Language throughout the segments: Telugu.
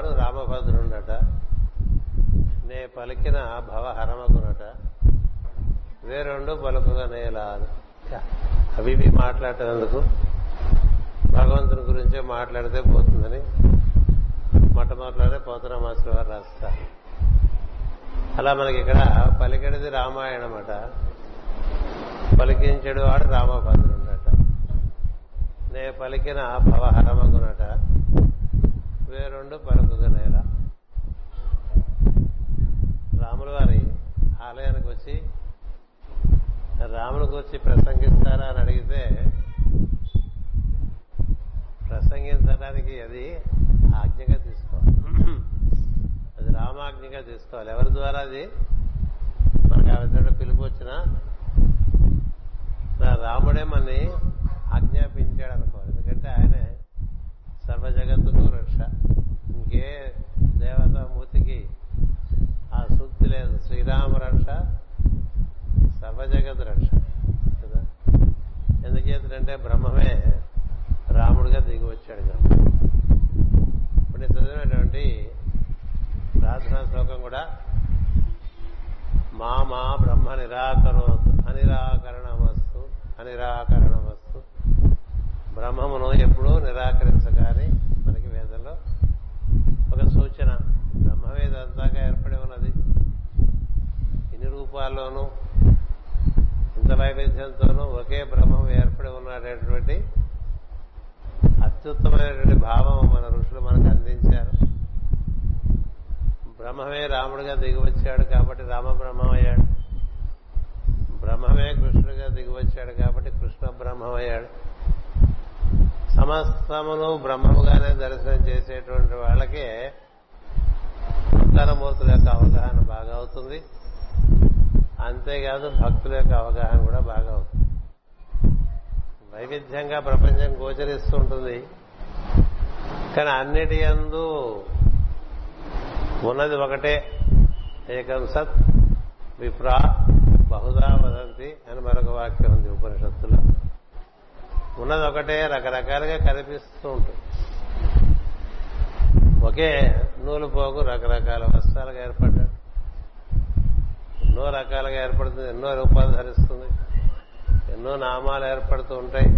వాడు రామభద్రుండట. నే పలికిన భవహరమగునట వేరెండు పలుకుగా నేలాను అవి ఇవి మాట్లాడేందుకు? భగవంతుని గురించే మాట్లాడితే పోతుందని. మొట్టమొదటిలోనే పోతన మాస్టర్ వారు రాస్తారు. అలా మనకి ఇక్కడ పలికినది రామాయణం అట పలికించడు వాడు రామభద్రుండట. నే పలికిన భవహరమగునట వేరెండు పలుకుగా నేల. రాముల వారి ఆలయానికి వచ్చి రాముని గురించి ప్రసంగిస్తారా అని అడిగితే ప్రసంగించడానికి అది ఆజ్ఞగా తీసుకోవాలి. అది రామాజ్ఞగా తీసుకోవాలి. ఎవరి ద్వారా అది? మనకు ఆ విధంగా పిలుపు వచ్చినా రాముడే మనని ఆజ్ఞాపించాడు అనుకోవాలి ఎందుకంటే ఆయనే సర్వ జగత్తుకు రక్ష. ఇంకే దేవతామూర్తికి ఆ సూక్తి లేదు. శ్రీరామ రక్ష సర్వజగత్ రక్ష. కదా? ఎందుచేతంటే బ్రహ్మమే రాముడిగా దిగి వచ్చాడు కదా. ఇప్పుడు నేను చదివినటువంటి ప్రార్థనా శ్లోకం కూడా మా మా బ్రహ్మ నిరాకరోత్ అనిరాకరణమస్తు అనిరాకరణమస్తు. బ్రహ్మమును ఎప్పుడూ నిరాకరించగాని మనకి వేదంలో ఒక సూచన. బ్రహ్మవేదంతాగా ఏర్పడి ఉన్నది. ఇన్ని రూపాల్లోనూ ఇంత వైవిధ్యంతోనూ ఒకే బ్రహ్మం ఏర్పడి ఉన్నటువంటి అత్యుత్తమైనటువంటి భావం మన ఋషులు మనకు అందించారు. బ్రహ్మమే రాముడిగా దిగివచ్చాడు కాబట్టి రామ బ్రహ్మమయ్యాడు బ్రహ్మమే కృష్ణుడిగా దిగివచ్చాడు కాబట్టి కృష్ణ బ్రహ్మం అయ్యాడు సమస్తమును బ్రహ్మముగానే దర్శనం చేసేటువంటి వాళ్ళకే ఉత్తరమూర్తుల యొక్క అవగాహన బాగా అవుతుంది అంతేకాదు భక్తుల యొక్క అవగాహన కూడా బాగా అవుతుంది వైవిధ్యంగా ప్రపంచం గోచరిస్తుంటుంది. కానీ అన్నిటి ఎందు ఉన్నది ఒకటే. ఏకం సత్ విప్రా బహుదా వదంతి అని మరొక వాక్యం ఉంది ఉపనిషత్తులో. ఉన్నది ఒకటే రకరకాలుగా కనిపిస్తూ ఉంటుంది. ఒకే నూలు పోగు రకరకాల వస్త్రాలుగా ఏర్పడ్డాడు ఎన్నో రకాలుగా ఏర్పడుతుంది ఎన్నో రూపాలు ధరిస్తుంది ఎన్నో నామాలు ఏర్పడుతూ ఉంటాయి.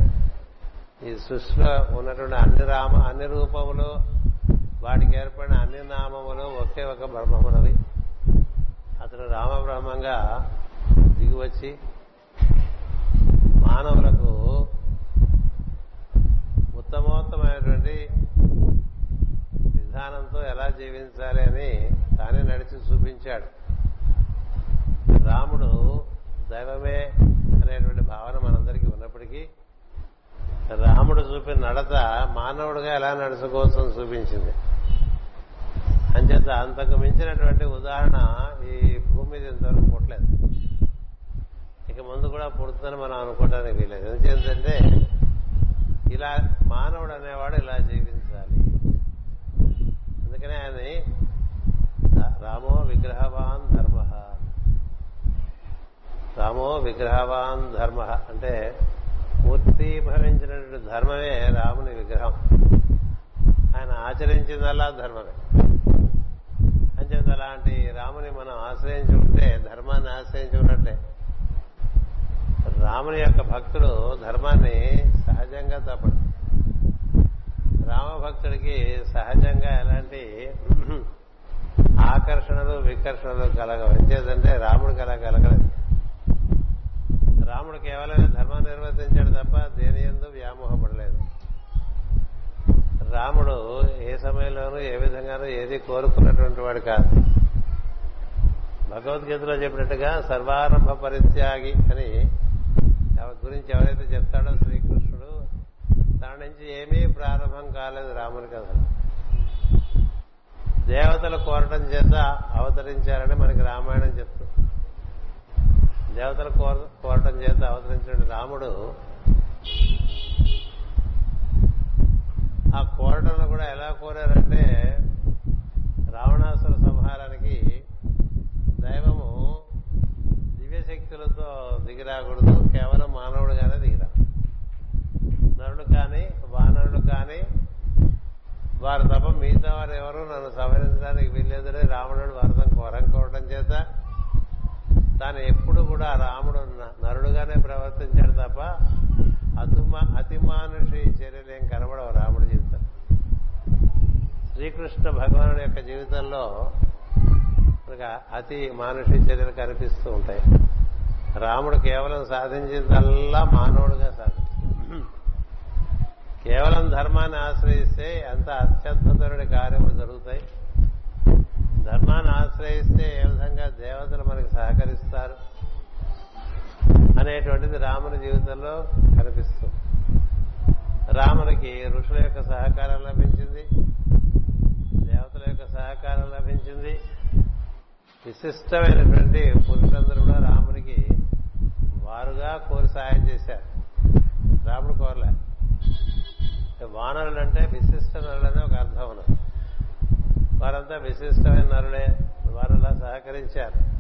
ఈ సృష్టిలో ఉన్నటువంటి అన్ని రామ అన్ని రూపములు వాటికి ఏర్పడిన అన్ని నామములు ఒకే ఒక బ్రహ్మమునవి అతను రామబ్రహ్మంగా దిగివచ్చి మానవులకు ఉత్తమోత్తమైనటువంటి విధానంతో ఎలా జీవించాలి అని తానే నడిచి చూపించాడు. రాముడు దైవమే అనేటువంటి భావన మనందరికీ ఉన్నప్పటికీ రాముడు చూపిన నడత మానవుడిగా ఎలా నడుచుకోవచ్చని చూపించింది. అంచేత అంతకు మించినటువంటి ఉదాహరణ ఈ భూమి మీద ఇంతవరకు పుట్టలేదు. ఇక ముందు కూడా పుడుతుందని మనం అనుకోవడానికి వీలేదు ఎందుకంటే ఇలా మానవుడు అనేవాడు ఇలా జీవించాలి. అందుకనే ఆయన రామో విగ్రహవాన్ ధర్మ. రామో విగ్రహవాన్ ధర్మ అంటే మూర్తి భవించినటువంటి ధర్మమే రాముని విగ్రహం. ఆయన ఆచరించిందల్లా ధర్మమే. అంచేత అలాంటి రాముని మనం ఆశ్రయించుకుంటే ధర్మాన్ని ఆశ్రయించుకున్నట్టే రాముని యొక్క భక్తుడు ధర్మాన్ని సహజంగా తప్పడు రామభక్తుడికి సహజంగా ఎలాంటి ఆకర్షణలు వికర్షణలు కలగవు ఎంచేదంటే రాముడికి అలా కలగలేదు. రాముడు కేవలం ధర్మాన్ని నిర్వర్తించాడు తప్ప దేని ఎందు వ్యామోహపడలేదు. రాముడు ఏ సమయంలోనూ ఏ విధంగానూ ఏది కోరుకున్నటువంటి వాడు కాదు. భగవద్గీతలో చెప్పినట్టుగా సర్వారంభ పరిత్యాగి అని గురించి ఎవరైతే చెప్తాడో శ్రీకృష్ణుడు తన నుంచి ఏమీ ప్రారంభం కాలేదు రాముని కథ. దేవతలు కోరటం చేత అవతరించారని మనకి రామాయణం చెప్తుంది. దేవతలు కోరటం చేత అవతరించిన రాముడు ఆ కోరటంలో కూడా ఎలా కోరారంటే రావణాసుర సంహారానికి దైవము దివ్యశక్తులతో దిగిరాకూడదు కేవలం మానవుడుగానే దిగిరా. నరుడు కానీ వానరుడు కానీ వారు తప్ప మిగతా వారు ఎవరు నన్ను సంహరించడానికి వీల్లేదనే రావణుడు వరదం కోరం చేత తాను ఎప్పుడు కూడా రాముడు నరుడుగానే ప్రవర్తించాడు తప్ప అతుమా అతిమానుషి చర్యలు ఏం కనబడవు రాముడి జీవితం శ్రీకృష్ణ భగవానుడి యొక్క జీవితంలో అతి మానుషి చర్యలు కనిపిస్తూ ఉంటాయి. రాముడు కేవలం సాధించిందల్లా మానవుడుగా సాధించాడు కేవలం ధర్మాన్ని ఆశ్రయిస్తే ఎంత అత్యద్భుతమైన కార్యములు జరుగుతాయి? ధర్మాన్ని ఆశ్రయిస్తే ఏ విధంగా దేవతలు మనకి సహకరిస్తారు అనేటువంటిది రాముని జీవితంలో కనిపిస్తుంది. రామునికి ఋషుల యొక్క సహకారం లభించింది దేవతల యొక్క సహకారం లభించింది. విశిష్టమైనటువంటి పురుషులందరూ కూడా రాముడు వారుగా కోరి సహాయం చేశారు. రాముడు కోరలే. వానరులు అంటే విశిష్ట నరులనే ఒక అర్థం ఉన్నది. వారంతా విశిష్టమైన నరులే. వారు సహకరించారు.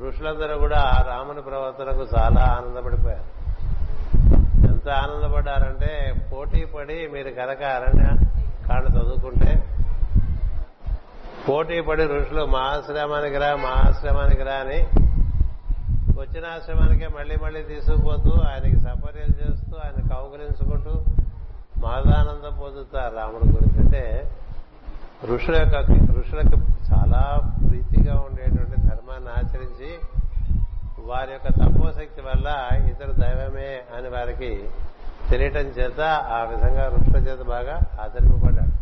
ఋషులందరూ కూడా ఆ రాముని ప్రవర్తనకు చాలా ఆనందపడిపోయారు. ఎంత ఆనందపడ్డారంటే పోటీ పడి మీరు కనుక అరణ్య కాళ్ళు చదువుకుంటే పోటీ పడి ఋషులు మా ఆశ్రమానికి రా మా ఆశ్రమానికి రా అని వచ్చిన ఆశ్రమానికే మళ్ళీ మళ్ళీ తీసుకుపోతూ ఆయనకి సపర్యలు చేస్తూ ఆయన కౌగులించుకుంటూ మహదానందం పొందుతారు రాముడి గురించి. అంటే ఋషుల యొక్క ఋషులకు చాలా ప్రీతిగా ఉండేటువంటి ధర్మాన్ని ఆచరించి వారి యొక్క తపోశక్తి వల్ల ఇతరు దైవమే అని వారికి తెలియటం చేత ఆ విధంగా ఋషుల చేత బాగా ఆదరింపబడ్డాడు.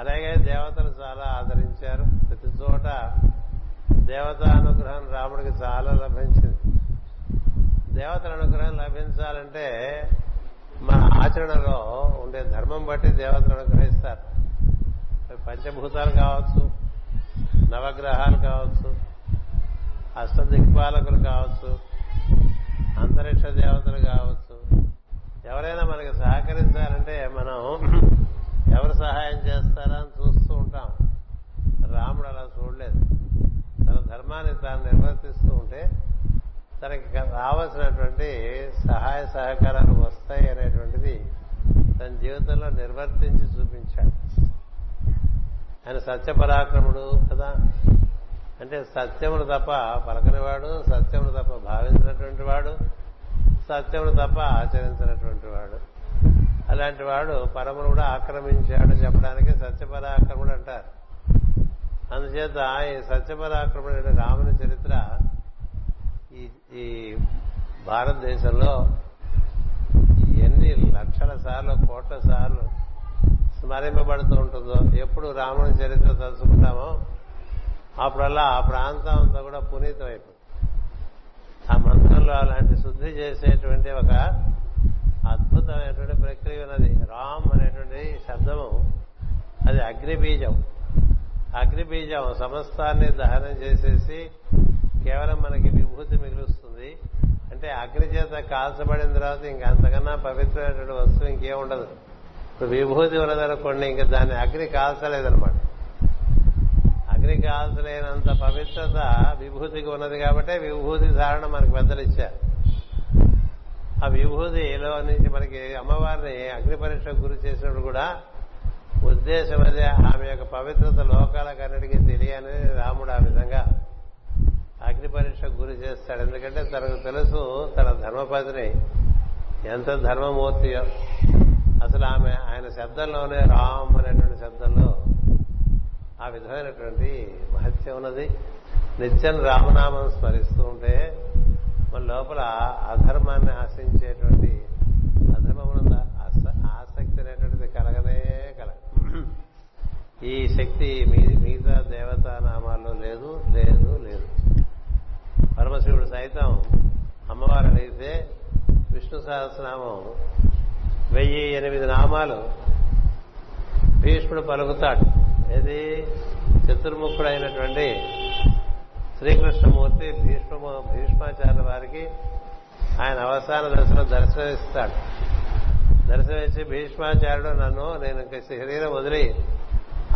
అలాగే దేవతలు చాలా ఆదరించారు. ప్రతి చోట దేవత అనుగ్రహం రాముడికి చాలా లభించింది. దేవతల అనుగ్రహం లభించాలంటే మన ఆచరణలో ఉండే ధర్మం బట్టి దేవతలు అనుగ్రహిస్తారు. పంచభూతాలు కావచ్చు నవగ్రహాలు కావచ్చు అష్టదిక్పాలకులు కావచ్చు అంతరిక్ష దేవతలు కావచ్చు. ఎవరైనా మనకి సహకరించాలంటే మనం ఎవరు సహాయం చేస్తారా అని చూస్తూ ఉంటాం. రాముడు అలా చూడలేదు. తన ధర్మాన్ని తాను నిర్వర్తిస్తూ ఉంటే తనకి రావాల్సినటువంటి సహాయ సహకారాలు వస్తాయి అనేటువంటిది తన జీవితంలో నిర్వర్తించి చూపించాడు. ఆయన సత్యపరాక్రముడు కదా. అంటే సత్యమును తప్ప పలకనివాడు సత్యమును తప్ప భావించినటువంటి వాడు సత్యమును తప్ప ఆచరించినటువంటి వాడు. అలాంటి వాడు పరమును కూడా ఆక్రమించాడు చెప్పడానికి సత్యపరాక్రముడు అంటారు. అందుచేత ఈ సత్యపరాక్రమణ రాముని చరిత్ర ఈ ఈ భారతదేశంలో ఎన్ని లక్షల సార్లు కోట్ల సార్లు స్మరింపబడుతూ ఉంటుందో ఎప్పుడు రాముని చరిత్ర తలుచుకుంటామో అప్పుడల్లా ఆ ప్రాంతం అంతా కూడా పునీతమైపోతుంది. ఆ మంత్రంలో అలాంటి శుద్ధి చేసేటువంటి ఒక అద్భుతమైనటువంటి ప్రక్రియ ఉన్నది. రామ్ అనేటువంటి శబ్దము అది అగ్నిబీజం. అగ్నిబీజం సమస్తాన్ని దహనం చేసేసి కేవలం మనకి విభూతి మిగులుస్తుంది. అంటే అగ్ని చేత కాల్చబడిన తర్వాత ఇంకా అంతకన్నా పవిత్రమైనటువంటి వస్తువు ఇంకేం ఉండదు. ఇప్పుడు విభూతి ఉన్నదనుకోండి ఇంకా దాన్ని అగ్ని కాల్చలేదనమాట అగ్ని కాల్చలేనంత పవిత్రత విభూతికి ఉన్నది కాబట్టి విభూతి ధారణ మనకు పెద్దలు ఇచ్చారు. ఆ విభూతిలో నుంచి మనకి అమ్మవారిని అగ్ని పరీక్షకు గురి చేసినప్పుడు కూడా ఉద్దేశం అదే. ఆమె యొక్క పవిత్రత లోకాలకన్నిటికీ తెలియని రాముడు ఆ విధంగా అగ్ని పరీక్ష గురి చేస్తాడు. ఎందుకంటే తనకు తెలుసు తన ధర్మపతిని ఎంత ధర్మమూర్తియో. అసలు ఆమె ఆయన శబ్దంలోనే రామ్ అనేటువంటి శబ్దంలో ఆ విధమైనటువంటి మహత్యం ఉన్నది. నిత్యం రామనామం స్మరిస్తూ ఉంటే మన లోపల అధర్మాన్ని ఆశించేటువంటి అధర్మమునంద ఆసక్తి అనేటువంటిది కలగనే కలగ ఈ శక్తి మిగతా దేవతా నామాల్లో లేదు లేదు లేదు. పరమశివుడు సైతం అమ్మవారు అడిగితే విష్ణు సహస్రనామం వెయ్యి ఎనిమిది నామాలు భీష్ముడు పలుకుతాడు. ఏది? చతుర్ముఖుడైనటువంటి శ్రీకృష్ణమూర్తి భీష్మ భీష్మాచార్య వారికి ఆయన అవసాన దశలో దర్శనమిస్తాడు. దర్శనమిచ్చి భీష్మాచార్యుడు నన్ను నేను శరీరం వదిలి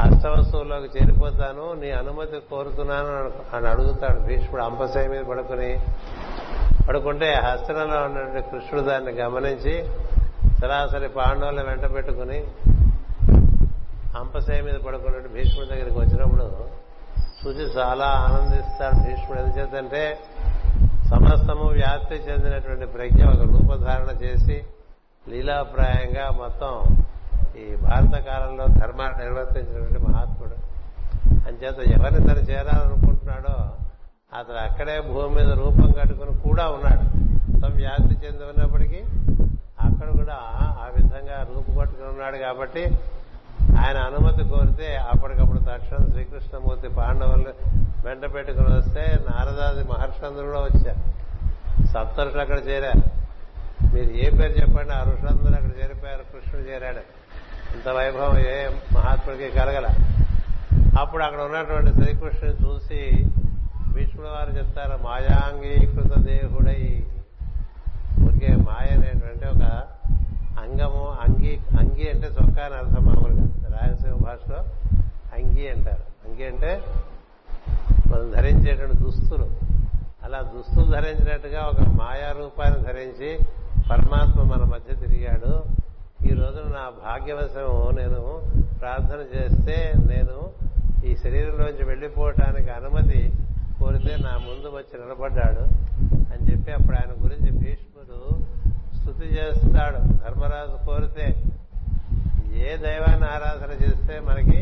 అష్టవస్తువులోకి చేరిపోతాను నీ అనుమతి కోరుతున్నాను అని అడుగుతాడు భీష్ముడు అంపశయ మీద పడుకుని. పడుకుంటే హస్తంలో ఉన్నటువంటి కృష్ణుడు దాన్ని గమనించి సరాసరి పాండవులను వెంట పెట్టుకుని అంపశయ మీద పడుకున్నట్టు భీష్ముడి దగ్గరికి వచ్చినప్పుడు చూసి చాలా ఆనందిస్తాడు భీష్ముడు. ఎందుచేతంటే సమస్తము వ్యాప్తి చెందినటువంటి ప్రజ్ఞ ఒక రూపధారణ చేసి లీలాప్రాయంగా మొత్తం ఈ భారత కాలంలో ధర్మాన్ని నిర్వర్తించినటువంటి మహాత్ముడు. అంచేత ఎవరిని తను చేరాలనుకుంటున్నాడో అతను అక్కడే భూమి మీద రూపం కట్టుకుని కూడా ఉన్నాడు. మొత్తం వ్యాప్తి చెంది ఉన్నప్పటికీ అక్కడ కూడా ఆ విధంగా రూపు పట్టుకుని ఉన్నాడు కాబట్టి ఆయన అనుమతి కోరితే అప్పటికప్పుడు తక్షణం శ్రీకృష్ణమూర్తి పాండవులు వెంట పెట్టుకుని వస్తే నారదాది మహర్షందులు కూడా వచ్చారు. సప్తరుషులు అక్కడ చేరారు. మీరు ఏ పేరు చెప్పండి? ఆ ఋషులందరూ అక్కడ చేరిపోయారు. కృష్ణుడు చేరాడు. ఇంత వైభవం ఏ మహాత్ముడికి కలగల. అప్పుడు అక్కడ ఉన్నటువంటి శ్రీకృష్ణుని చూసి భీష్ముడు వారు చెప్తారు మాయాంగీకృత దేహుడై. ఊరికే మాయ అనేటువంటి ఒక అంగము అంగీ అంగి అంటే చొక్కా అని అర్థం మామూలుగా. రాయలసీమ భాషలో అంగి అంటారు. అంగి అంటే మనం ధరించేటువంటి దుస్తులు. అలా దుస్తులు ధరించినట్టుగా ఒక మాయా రూపాన్ని ధరించి పరమాత్మ మన మధ్య తిరిగాడు. ఈ రోజున నా భాగ్యవశం నేను ప్రార్థన చేస్తే నేను ఈ శరీరంలోంచి వెళ్ళిపోవటానికి అనుమతి కోరితే నా ముందు వచ్చి నిలబడ్డాడు అని చెప్పి అప్పుడు ఆయన గురించి భీష్ముడు స్థుతి చేస్తాడు. ధర్మరాజు కోరితే ఏ దైవాన్ని ఆరాధన చేస్తే మనకి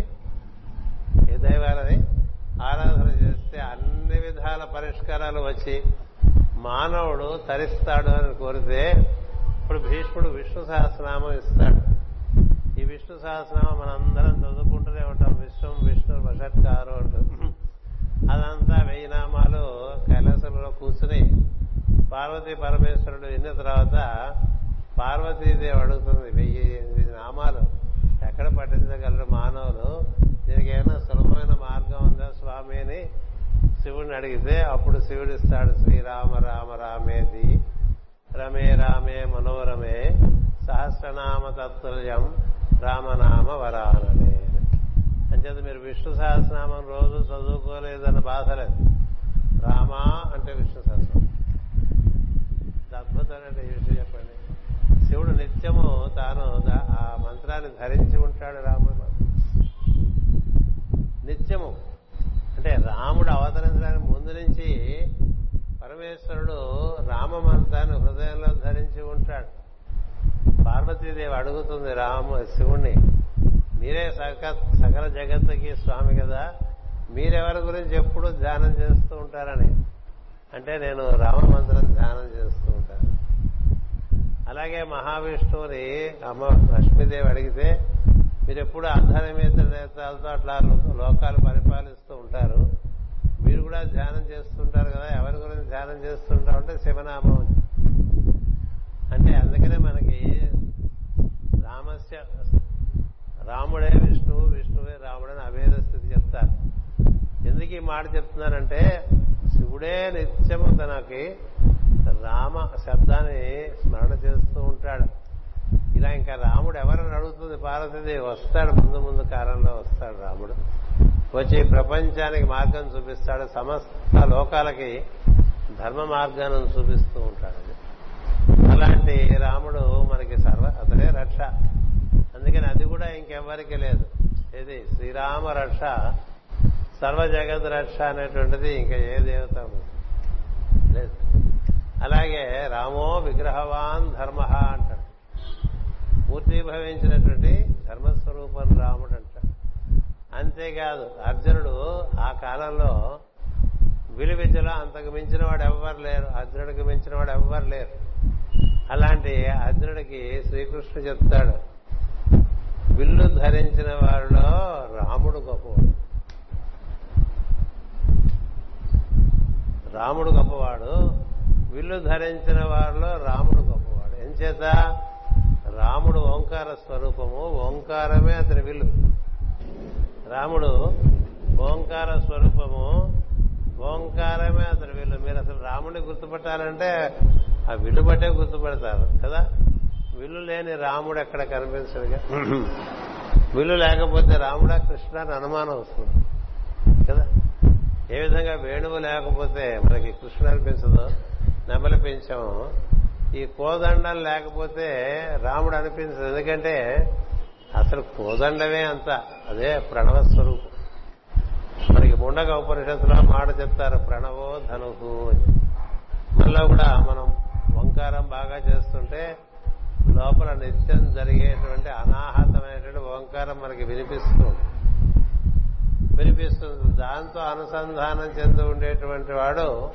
ఏ దైవాలని ఆరాధన చేస్తే అన్ని విధాల పరిష్కారాలు వచ్చి మానవుడు తరిస్తాడు అని కోరితే ఇప్పుడు భీష్ముడు విష్ణు సహస్రనామం ఇస్తాడు. ఈ విష్ణు సహస్రనామం మనందరం చదువుకుంటూనే ఉంటాం. విశ్వం విష్ణు వషట్కారు అంటూ. అదంతా వెయ్యి నామాలు కైలాసంలో కూర్చుని పార్వతీ పరమేశ్వరుడు విన్న తర్వాత పార్వతీదేవి అడుగుతుంది వెయ్యి ఎనిమిది నామాలు. ఎక్కడ పఠించగలరు మానవులు? దీనికి ఏమైనా సులభమైన మార్గం ఉందా స్వామి? అని శివుడిని అడిగితే అప్పుడు శివుడిస్తాడు శ్రీరామ రామ రామేది. రమే రామే మనోరమే సహస్రనామ తత్తుల్యం రామనామ వరానమే. అంచేత మీరు విష్ణు సహస్రనామం రోజు చదువుకోలేదన్న బాధ లేదు. రామా అంటే విష్ణు సహస్రం. అద్భుతమైన విషయం చెప్పండి. శివుడు నిత్యము తాను ఆ మంత్రాన్ని ధరించి ఉంటాడు రాముడు నిత్యము. అంటే రాముడు అవతరించడానికి ముందు నుంచి పరమేశ్వరుడు రామ మంత్రాన్ని హృదయంలో ధరించి ఉంటాడు. పార్వతీదేవి అడుగుతుంది రామ శివుణ్ణి మీరే సక సకల జగత్తుకి స్వామి కదా మీరెవరి గురించి ఎప్పుడు ధ్యానం చేస్తూ ఉంటారని. అంటే నేను రామమంత్రం ధ్యానం చేస్తూ ఉంటాను. అలాగే మహావిష్ణువుని అమ్మ లక్ష్మీదేవి అడిగితే మీరు ఎప్పుడు అర్ధనిమిత అట్లా లోకాలు పరిపాలిస్తూ ఉంటారు మీరు కూడా ధ్యానం చేస్తుంటారు కదా ఎవరి గురించి ధ్యానం చేస్తుంటారు అంటే శివనామం. అంటే అందుకనే మనకి రామస్య రాముడే విష్ణువు విష్ణువే రాముడని అభేద స్థితి చెప్తారు. ఎందుకు ఈ మాట చెప్తున్నానంటే శివుడే నిత్యము తనకి రామ శబ్దాన్ని స్మరణ చేస్తూ ఉంటాడు. ఇలా ఇంకా రాముడు ఎవరని అడుగుతుంది? పార్వతీదేవి వస్తాడు ముందు ముందు కాలంలో వస్తాడు రాముడు. వచ్చి ప్రపంచానికి మార్గం చూపిస్తాడు సమస్త లోకాలకి ధర్మ మార్గాన్ని చూపిస్తూ ఉంటాడు. అలాంటి రాముడు మనకి సర్వ అతడే రక్ష. అందుకని అది కూడా ఇంకెవ్వరికి లేదు. ఇది శ్రీరామ రక్ష సర్వ జగత్ రక్ష అనేటువంటిది ఇంకా ఏ దేవత లేదు. అలాగే రామో విగ్రహవాన్ ధర్మ అంటాడు. మూర్తిభవించినటువంటి ధర్మస్వరూపం రాముడు అంటాడు అంతేకాదు అర్జునుడు ఆ కాలంలో విలువిద్యలో అంతకు మించిన వాడు ఎవ్వరు లేరు అర్జునుడికి మించిన వాడు ఎవ్వరు లేరు. అలాంటి అర్జునుడికి శ్రీకృష్ణుడు చెప్తాడు విల్లు ధరించిన వారిలో రాముడు గొప్పవాడు. రాముడు గొప్పవాడు విల్లు ధరించిన వారిలో రాముడు గొప్పవాడు. ఎంచేత? రాముడు ఓంకార స్వరూపము ఓంకారమే అతని విల్లు. రాముడు ఓంకార స్వరూపము ఓంకారమే అతని వీళ్ళు. మీరు అసలు రాముడిని గుర్తుపట్టాలంటే ఆ విల్లు బట్టే గుర్తుపడతారు కదా? విల్లు లేని రాముడు ఎక్కడ కనిపించడుగా? విల్లు లేకపోతే రాముడా కృష్ణ అని అనుమానం వస్తుంది కదా? ఏ విధంగా వేణువు లేకపోతే మనకి కృష్ణ అనిపించదు నెమలి పెంచాము. ఈ కోదండం లేకపోతే రాముడు అనిపించదు. ఎందుకంటే అసలు కోదండమే అంత. అదే ప్రణవ స్వరూపం. మనకి ముండక ఉపనిషత్తులో మాట చెప్తారు ప్రణవో ధనుహు అని. మనలో కూడా మనం ఓంకారం బాగా చేస్తుంటే లోపల నిత్యం జరిగేటువంటి అనాహతమైనటువంటి ఓంకారం మనకి వినిపిస్తుంది వినిపిస్తుంది. దాంతో అనుసంధానం చెంది ఉండేటువంటి వాడు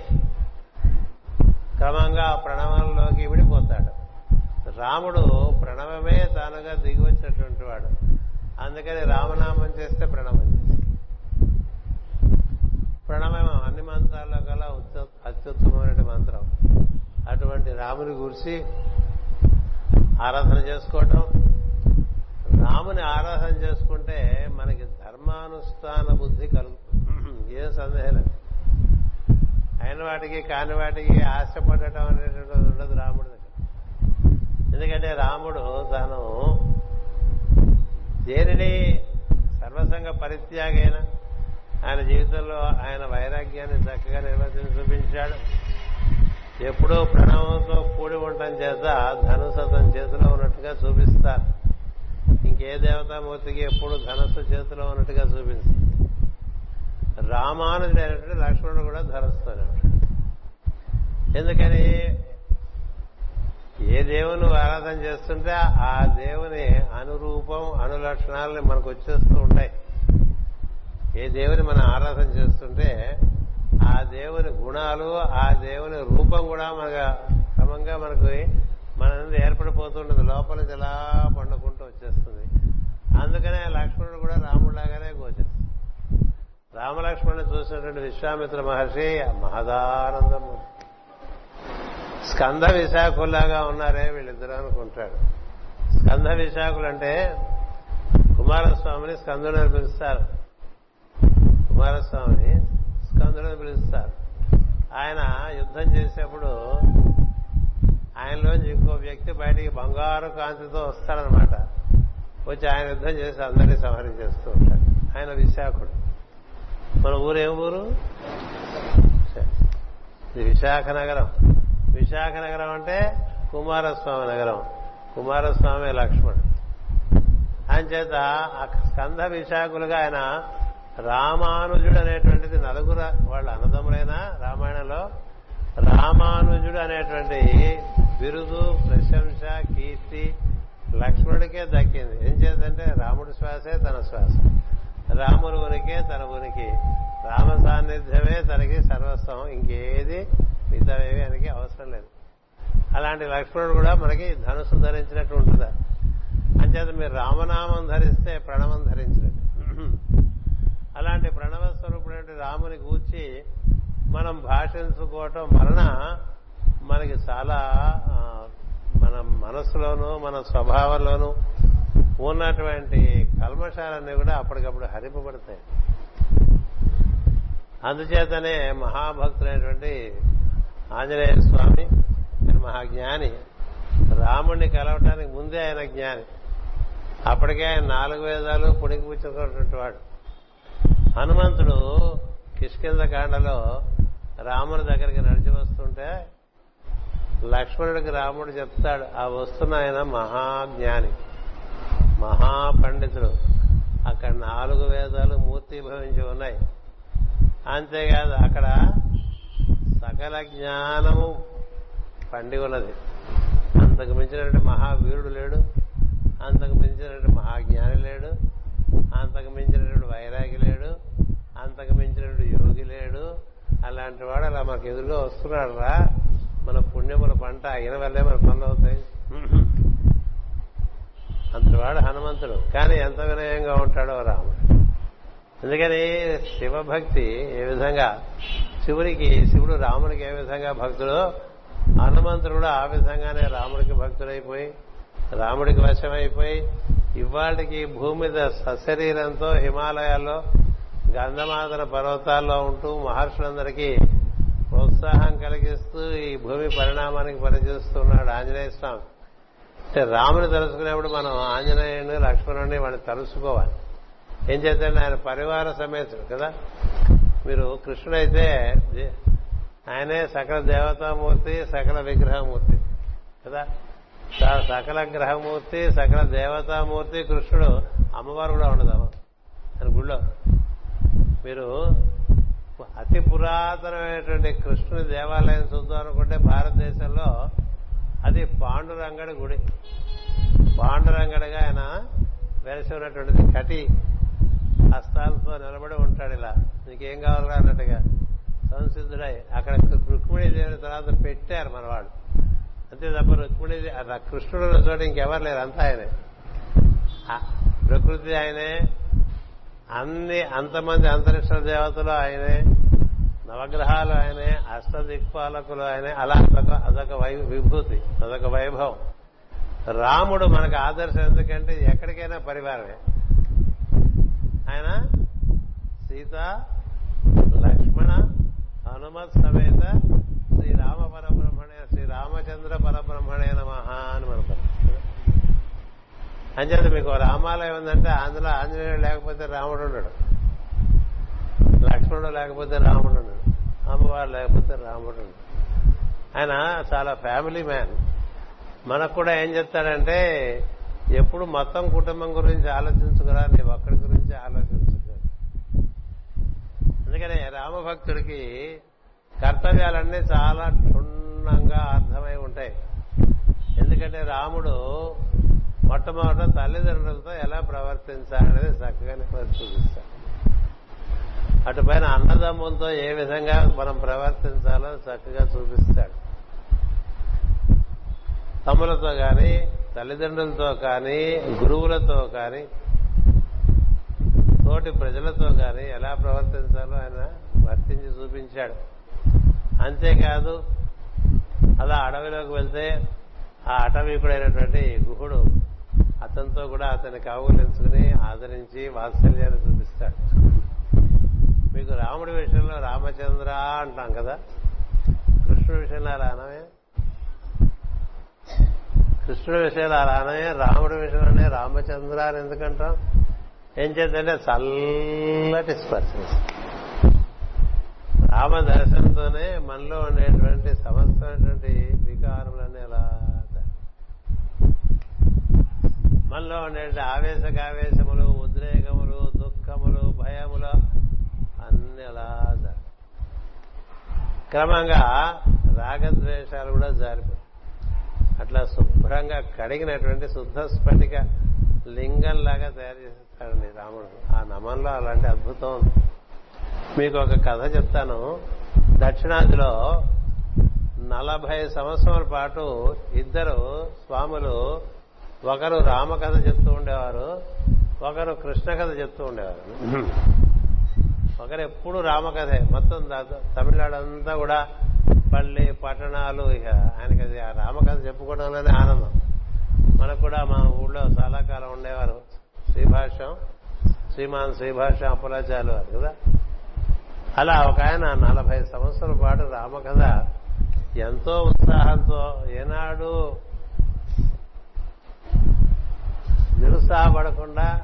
క్రమంగా ఆ ప్రణవంలోకి విడిపోతాడు. రాముడు ప్రణవమే తానుగా దిగి వచ్చినటువంటి వాడు. అందుకని రామనామం చేస్తే ప్రణవం ప్రణవం అన్ని మంత్రాల్లో కల్లా అత్యుత్తమైన మంత్రం. అటువంటి రాముని గురిసి ఆరాధన చేసుకోవటం. రాముని ఆరాధన చేసుకుంటే మనకి ధర్మానుష్ఠాన బుద్ధి కలుగుతుంది ఏం సందేహం లేదు. అయిన వాటికి కాని వాటికి ఆశపడటం అనేటువంటిది ఉండదు రాముడి ఎందుకంటే రాముడు తాను దేనిని సర్వసంగ పరిత్యాగైన? ఆయన జీవితంలో ఆయన వైరాగ్యాన్ని చక్కగా నిర్వచించి చూపించాడు. ఎప్పుడూ ప్రణవంతో కూడి ఉండటం చేత ధనుసు అతని చేతిలో ఉన్నట్టుగా చూపిస్తారు ఇంకే దేవతామూర్తికి ఎప్పుడు ధనస్సు చేతిలో ఉన్నట్టుగా చూపిస్తారు రామానుజుడైనటువంటి లక్ష్మణుడు కూడా ధరస్తాడు ఎందుకని? ఏ దేవుని ఆరాధన చేస్తుంటే ఆ దేవుని అనురూపం అనులక్షణాలని మనకు వచ్చేస్తూ ఉంటాయి. ఏ దేవుని మనం ఆరాధన చేస్తుంటే ఆ దేవుని గుణాలు ఆ దేవుని రూపం కూడా మనకు క్రమంగా మనకు మన నుండి ఏర్పడిపోతుంటుంది. లోపల నుంచి ఎలా పండుకుంటూ వచ్చేస్తుంది. అందుకనే లక్ష్మణుడు కూడా రాముడిలాగానే గోచరిస్తుంది రామలక్ష్మణుని చూసినటువంటి విశ్వామిత్ర మహర్షి మహదానందం. స్కంద విశాఖుల్లాగా ఉన్నారే వీళ్ళిద్దరు అనుకుంటాడు స్కంద విశాఖులు అంటే కుమారస్వామిని స్కందుడు అని పిలుస్తారు. కుమారస్వామిని స్కందుడు అని పిలుస్తారు. ఆయన యుద్ధం చేసేప్పుడు ఆయనలోంచి ఇంకో వ్యక్తి బయటికి బంగారు కాంతితో వస్తాడనమాట. వచ్చి ఆయన యుద్ధం చేసి అందరినీ సంహరించేస్తూ ఉంటాడు. ఆయన విశాఖుడు. మన ఊరు ఏం ఊరు? ఇది విశాఖ నగరం. విశాఖ నగరం అంటే కుమారస్వామి నగరం. కుమారస్వామి లక్ష్మణుడు అంచేత చేత స్కంధ విశాఖలుగా ఆయన రామానుజుడు అనేటువంటిది నలుగురు వాళ్ళ అన్నదమ్ములైన రామాయణంలో. రామానుజుడు అనేటువంటి బిరుదు ప్రశంస కీర్తి లక్ష్మణుడికే దక్కింది. ఏం చేద్దంటే రాముడి శ్వాసే తన శ్వాస. రాముడు ఉనికే తన ఉనికి. రామ సాన్నిధ్యమే తనకి సర్వస్వం. ఇంకేది మిగతావేవి ఆయనకి అవసరం లేదు. అలాంటి లక్ష్మణుడు కూడా మనకి ధనుసు ధరించినట్టు ఉంటుందా? అంచేత మీరు రామనామం ధరిస్తే ప్రణవం ధరించినట్టు. అలాంటి ప్రణవ స్వరూపుడు రాముని గూర్చి మనం భాషించుకోవటం వలన మనకి చాలా మన మనస్సులోనూ మన స్వభావంలోనూ ఉన్నటువంటి కల్మషాలన్నీ కూడా అప్పటికప్పుడు హరింపబడతాయి. అందుచేతనే మహాభక్తులైనటువంటి ఆంజనేయ స్వామి మహాజ్ఞాని. రాముణ్ణి కలవటానికి ముందే ఆయన జ్ఞాని. అప్పటికే ఆయన నాలుగు వేదాలు పుణికిపుచ్చుకున్నటువంటి వాడు. హనుమంతుడు కిష్కింద కాండలో రాముని దగ్గరికి నడిచి వస్తుంటే లక్ష్మణుడికి రాముడు చెప్తాడు ఆ వస్తున్న ఆయన మహాజ్ఞాని మహాపండితుడు. అక్కడ నాలుగు వేదాలు మూర్తిభవించి ఉన్నాయి. అంతేకాదు అక్కడ సకల జ్ఞానము పండి ఉన్నది అంతకు మించినటువంటి మహావీరుడు లేడు అంతకు మించినటువంటి మహాజ్ఞాని లేడు అంతకు మించినటువంటి వైరాగి లేడు అంతకు మించినటువంటి యోగి లేడు. అలాంటి వాడు అలా మనకు ఎదురుగా వస్తున్నాడు రా మన పుణ్యముల పంట అయిన వల్లే మన పనులు అవుతాయి. అంతవాడు హనుమంతుడు. కానీ ఎంత వినయంగా ఉంటాడో రాముడు. అందుకని శివభక్తి ఏ విధంగా? శివునికి శివుడు రామునికి ఏ విధంగా భక్తుడో హనుమంతుడు కూడా ఆ విధంగానే రాముడికి భక్తుడైపోయి రాముడికి వశమైపోయి ఇవాళకి భూమి మీద సశరీరంతో హిమాలయాల్లో గంధమాదన పర్వతాల్లో ఉంటూ మహర్షులందరికీ ప్రోత్సాహం కలిగిస్తూ ఈ భూమి పరిణామానికి పనిచేస్తున్నాడు ఆంజనేయ స్వామి. అంటే రాముని తలుసుకునేప్పుడు మనం ఆంజనేయుని లక్ష్మణుని వాడిని తలుసుకోవాలి ఏం చేద్దండి ఆయన పరివార సమేతుడు కదా? మీరు కృష్ణుడైతే ఆయనే సకల దేవతామూర్తి సకల విగ్రహమూర్తి కదా? స- సకల గ్రహమూర్తి సకల దేవతామూర్తి కృష్ణుడు అమ్మవారు కూడా ఉండదు ఆయన గుళ్ళో. మీరు అతి పురాతనమైనటువంటి కృష్ణుని దేవాలయం చూద్దాం అనుకుంటే భారతదేశంలో అది పాండురంగడి గుడి. పాండురంగడిగా ఆయన వెలిసి ఉన్నటువంటిది. కటి హస్తాలతో నిలబడి ఉంటాడు ఇలా. నీకేం కావాలరా అన్నట్టుగా. సంసిద్ధుడై అక్కడ రుక్మిణీదేవి తర్వాత పెట్టారు మన వాళ్ళు అంతే తప్ప రుక్మిణీదేవి కృష్ణుడు ఉన్న చోట ఇంకెవరు లేరు అంతా ఆయనే. ప్రకృతి ఆయనే. అన్ని అంతమంది అంతరిక్ష దేవతలు ఆయనే. నవగ్రహాలు ఆయనే. అష్టదిక్పాలకులు ఆయనే. అలా అదొక అదొక వై- విభూతి అదొక వైభవం. రాముడు మనకు ఆదర్శం ఎందుకంటే ఎక్కడికైనా పరివారమే. ఆయన సీత లక్ష్మణ హనుమత్ సమేత శ్రీరామ పరబ్రహ్మణే శ్రీరామచంద్ర పరబ్రహ్మణే నమ అని మనకు అంచేత మీకు రామాలయం ఉందంటే అందులో ఆంజనేయుడు లేకపోతే రాముడు ఉండడు. లక్ష్మణుడు లేకపోతే రాముడు ఉండడు. అమ్మవారు లేకపోతే రాముడు ఉండడు. ఆయన చాలా ఫ్యామిలీ మ్యాన్. మనకు కూడా ఏం చెప్తాడంటే ఎప్పుడు మొత్తం కుటుంబం గురించి ఆలోచించుకురా నీ ఒక్కడి గురించి ఆలోచించుకో అందుకనే రామభక్తుడికి కర్తవ్యాలన్నీ చాలా క్షుణ్ణంగా అర్థమై ఉంటాయి. ఎందుకంటే రాముడు మొట్టమొదట తల్లిదండ్రులతో ఎలా ప్రవర్తించాలనేది చక్కగానే చూపిస్తాడు అటుపైన అన్నదమ్ములతో ఏ విధంగా మనం ప్రవర్తించాలో చక్కగా చూపిస్తాడు. తమ్ములతో కానీ తల్లిదండ్రులతో కానీ గురువులతో కానీ తోటి ప్రజలతో కానీ ఎలా ప్రవర్తించాలో ఆయన వర్తించి చూపించాడు. అంతేకాదు అలా అడవిలోకి వెళ్తే ఆ అటవీకుడైనటువంటి గుహుడు అతనితో కూడా అతని కౌగులించుకుని ఆదరించి వాత్సల్యాన్ని చూపిస్తాడు. మీకు రాముడి విషయంలో రామచంద్ర అంటాం కదా? కృష్ణుడి విషయంలో అలా అనమే కృష్ణుడి విషయంలో అలా అనమే రాముడి విషయంలోనే రామచంద్ర అని ఎందుకంటాం? ఏం చేద్దంటే చల్లటి స్పర్శ రామ దర్శనంతోనే మనలో ఉండేటువంటి సమస్తమైనటువంటి వికారములన్నీ అలా మనలో ఉండే ఆవేశకావేశములు ఉద్రేకములు దుఃఖములు భయములు అన్ని అలా క్రమంగా రాగద్వేషాలు కూడా జారిపోయి అట్లా శుభ్రంగా కడిగినటువంటి శుద్ధ స్ఫటిక లింగంలాగా తయారు చేసేస్తాడండి రాముడు. ఆ నమంలో అలాంటి అద్భుతం ఉంది. మీకు ఒక కథ చెప్తాను. దక్షిణాదిలో నలభై సంవత్సరాల పాటు ఇద్దరు స్వాములు ఒకరు రామ కథ చెప్తూ ఉండేవారు ఒకరు కృష్ణ కథ చెప్తూ ఉండేవారు. ఒకరు ఎప్పుడు రామకథే మొత్తం దా- తమిళనాడు అంతా కూడా పల్లి పట్టణాలు ఇక ఆయనకి అది ఆ రామకథ చెప్పుకోవడంలోనే ఆనందం. మనకు కూడా మా ఊళ్ళో చాలా కాలం ఉండేవారు. శ్రీభాష్యం శ్రీమాన్ శ్రీభాష్యం అప్పలాచార్యులు వారు కదా? అలా ఒక ఆయన నలభై సంవత్సరాల పాటు రామకథ ఎంతో ఉత్సాహంతో ఏనాడు నిరుత్సాహపడకుండా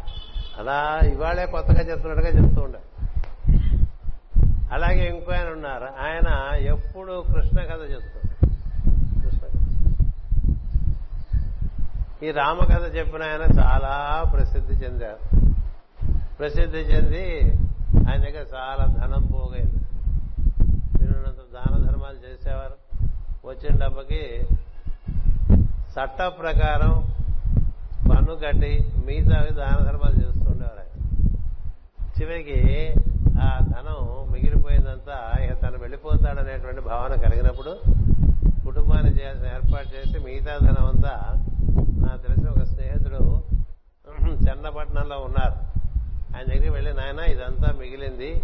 అలా ఇవాళే కొత్తగా చెప్తున్నట్టుగా చెప్తూ ఉండే. అలాగే ఇంకో ఆయన ఉన్నారు. ఆయన ఎప్పుడు కృష్ణ కథ చెప్తాడు కృష్ణ కథ ఈ రామకథ చెప్పిన ఆయన చాలా ప్రసిద్ధి చెందారు. ప్రసిద్ధి చెంది ఆయన దగ్గర చాలా ధనం పోగైంది. వీరున్నంత దాన ధర్మాలు చేసేవారు. వచ్చిన డబ్బకి చట్ట ప్రకారం పన్ను కట్టి మిగతా దాన ధర్మాలు చేస్తుండేవారు ఆయన. చివరికి ఆ ధనం మిగిలిపోయిందంతా ఇక తను వెళ్ళిపోతాడనేటువంటి భావన కలిగినప్పుడు కుటుంబాన్ని చేయాల్సిన ఏర్పాటు చేసి మిగతా ధనం అంతా నాకు తెలిసిన ఒక స్నేహితుడు చెన్నపట్నంలో ఉన్నారు. ఆయన దగ్గరికి వెళ్ళి నాయన ఇదంతా మిగిలింది.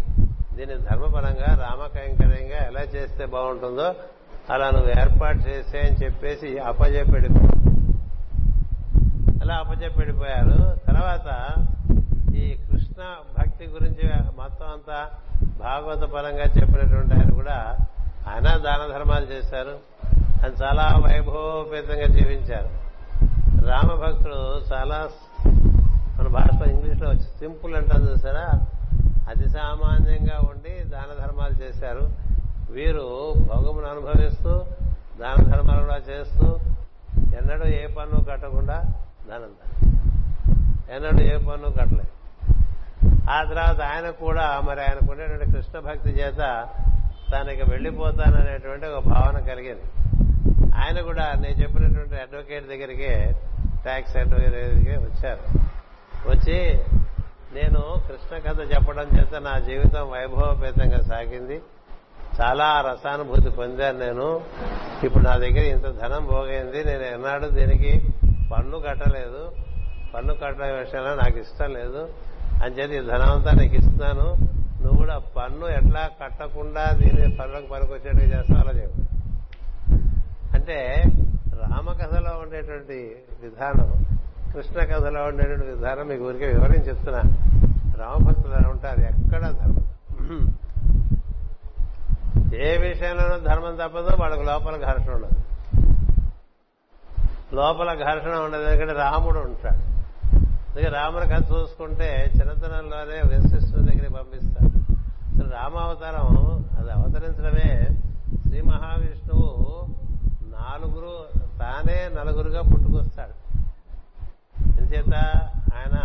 దీన్ని ధర్మపరంగా రామకైంకర్యంగా ఎలా చేస్తే బాగుంటుందో అలా నువ్వు ఏర్పాటు చేసే అని చెప్పేసి అప్పచెప్పి అలా అప్పచెప్పెడిపోయారు తర్వాత ఈ కృష్ణ భక్తి గురించి మొత్తం అంతా భాగవత పరంగా చెప్పినటువంటి ఆయన కూడా ఆయన దాన ధర్మాలు చేశారు. ఆయన చాలా వైభవోపేతంగా జీవించారు. రామభక్తుడు చాలా మన భాషలో ఇంగ్లీష్లో వచ్చి సింపుల్ అంటారు చూసారా? అతి సామాన్యంగా ఉండి దాన ధర్మాలు చేశారు. వీరు భోగమును అనుభవిస్తూ దాన ధర్మాలు కూడా చేస్తూ ఎన్నడూ ఏ పన్ను కట్టకుండా దానం ఎన్నడూ ఏ పన్ను కట్టలేదు ఆ తర్వాత ఆయన కూడా మరి ఆయనకు ఉండేటువంటి కృష్ణ భక్తి చేత తనకి వెళ్ళిపోతాననేటువంటి ఒక భావన కలిగింది. ఆయన కూడా నేను చెప్పినటువంటి అడ్వకేట్ దగ్గరికి ట్యాక్స్ అడ్వకేట్ దగ్గరికి వచ్చారు. వచ్చి నేను కృష్ణ కథ చెప్పడం చేత నా జీవితం వైభవపేతంగా సాగింది. చాలా రసానుభూతి పొందాను నేను. ఇప్పుడు నా దగ్గర ఇంత ధనం పోగైంది నేను ఎన్నాడు దీనికి పన్ను కట్టలేదు. పన్ను కట్టడం విషయంలో నాకు ఇష్టం లేదు. అని చెప్పి ఈ ధనం అంతా నీకు ఇస్తున్నాను. నువ్వు కూడా పన్ను ఎట్లా కట్టకుండా దీని పనులకు పనికొచ్చేట్టుగా చేస్తావు? అలా చెప్పు. అంటే రామకథలో ఉండేటువంటి విధానం కృష్ణ కథలో ఉండేటువంటి విధానం మీకు ఊరికే వివరించి చెప్తున్నా. రామభక్తులు ఎలా ఉంటారు ఎక్కడ ధర్మం. ఏ విషయంలోనూ ధర్మం తప్పదో వాళ్ళకు లోపల ఘర్షణ ఉండదు. లోపల ఘర్షణ ఉండదు ఎందుకంటే రాముడు ఉంటాడు. అందుకే రాముని కథ చూసుకుంటే చిన్నతనంలోనే వశిష్ఠుని దగ్గరికి పంపిస్తారు. అసలు రామావతారం అది అవతరించడమే శ్రీ మహావిష్ణువు నాలుగురు తానే నలుగురుగా పుట్టుకొస్తాడు. ఎందుచేత ఆయన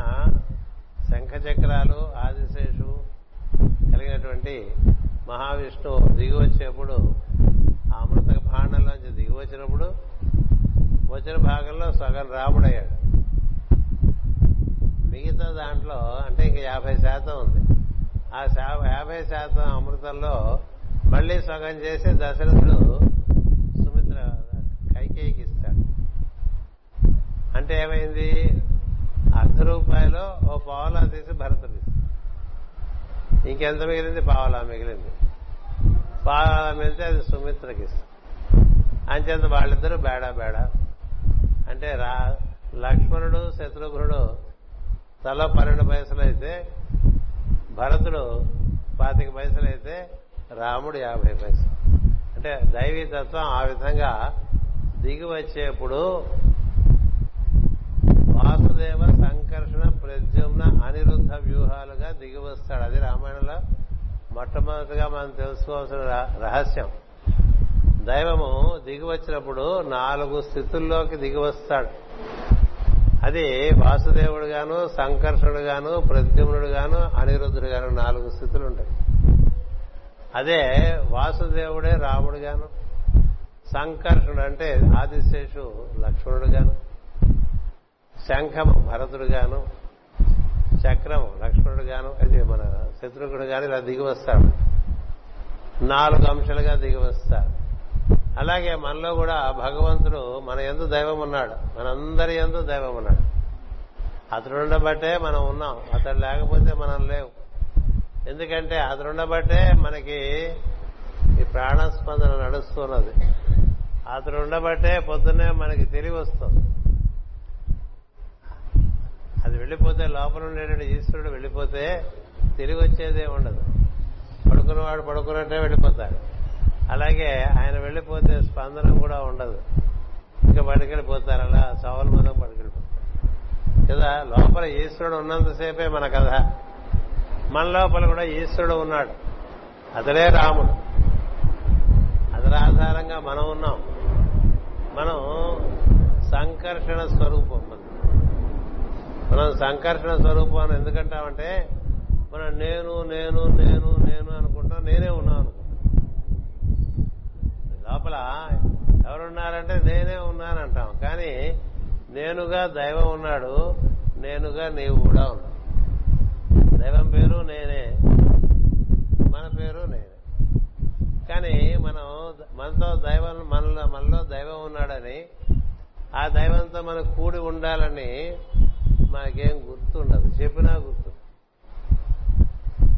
శంఖచక్రాలు ఆదిశేషు కలిగినటువంటి మహావిష్ణువు దిగి వచ్చేప్పుడు ఆ అమృత భాండంలోంచి దిగి వచ్చినప్పుడు వచ్చిన భాగంలో సగం రాముడయ్యాడు. మిగతా దాంట్లో అంటే ఇంక యాభై శాతం ఉంది. ఆ యాభై శాతం అమృతంలో మళ్ళీ సగం చేసి దశరథుడు ఏకీకిస్తాడు అంటే ఏమైంది? అర్ధ రూపాయలు ఓ పావలా తీసి భరతుడు ఇస్తాడు. ఇంకెంత మిగిలింది? పావలా మిగిలింది. పావలా మిగిలితే అది సుమిత్రకి ఇస్తాం అంచేత వాళ్ళిద్దరూ బేడా బేడా. అంటే రా లక్ష్మణుడు శత్రుఘ్నుడు తల పన్నెండు పైసలు అయితే భరతుడు పాతిక పైసలు అయితే రాముడు యాభై పైసలు. అంటే దైవీ తత్వం ఆ విధంగా దిగి వచ్చేప్పుడు వాసుదేవ సంకర్షణ ప్రద్యుమ్న అనిరుద్ధ వ్యూహాలుగా దిగి వస్తాడు అది రామాయణంలో మొట్టమొదటిగా మనం తెలుసుకోవాల్సిన రహస్యం. దైవము దిగి వచ్చినప్పుడు నాలుగు స్థితుల్లోకి దిగి వస్తాడు అది వాసుదేవుడు గాను సంకర్షణుడు గాను ప్రద్యుమ్నుడు గాను అనిరుద్ధుడు గాను నాలుగు స్థితులు ఉంటాయి అదే వాసుదేవుడే రాముడు గాను సంకర్షుడు అంటే ఆదిశేషు లక్ష్మణుడు గాను శంఖము భరతుడు గాను చక్రము లక్ష్మణుడు గాను అది మన శత్రుఘ్నుడు గాని ఇలా దిగి వస్తాడు. నాలుగు అంశాలుగా దిగి వస్తాడు. అలాగే మనలో కూడా భగవంతుడు మన ఎందు దైవం ఉన్నాడు. మనందరి ఎందు దైవం ఉన్నాడు. అతడు ఉండబట్టే మనం ఉన్నాం. అతడు లేకపోతే మనం లేవు. ఎందుకంటే అతడు ఉండబట్టే మనకి ఈ ప్రాణస్పందన నడుస్తున్నది. అతడు ఉండబట్టే పొద్దున్నే మనకి తెలివి వస్తుంది. అది వెళ్ళిపోతే లోపల ఉండేటువంటి ఈశ్వరుడు వెళ్ళిపోతే తిరిగి వచ్చేదే ఉండదు. పడుకున్నవాడు పడుకున్నట్టే వెళ్ళిపోతాడు. అలాగే ఆయన వెళ్ళిపోతే స్పందనం కూడా ఉండదు. ఇంకా పడుకెళ్ళిపోతారు అలా సవాల్ మనం పడుకెళ్ళిపోతారు కదా లోపల ఈశ్వరుడు ఉన్నంతసేపే మన కథ. మన లోపల కూడా ఈశ్వరుడు ఉన్నాడు. అతడే రాముడు. అతని ఆధారంగా మనం ఉన్నాం. మనం సంకర్షణ స్వరూపం మనం మనం సంకర్షణ స్వరూపం అని ఎందుకంటామంటే మనం నేను నేను నేను నేను అనుకుంటాం నేనే ఉన్నాను లోపల ఎవరున్నారంటే నేనే ఉన్నాను అంటాం. కానీ నేనుగా దైవం ఉన్నాడు నేనుగా నీవు కూడా ఉన్నావు. దైవం పేరు నేనే మన పేరు నేనే. కానీ మనం మనతో దైవం మనలో మనలో దైవం ఉన్నాడని ఆ దైవంతో మనం కూడి ఉండాలని మాకేం గుర్తుండదు. చెప్పినా గుర్తు.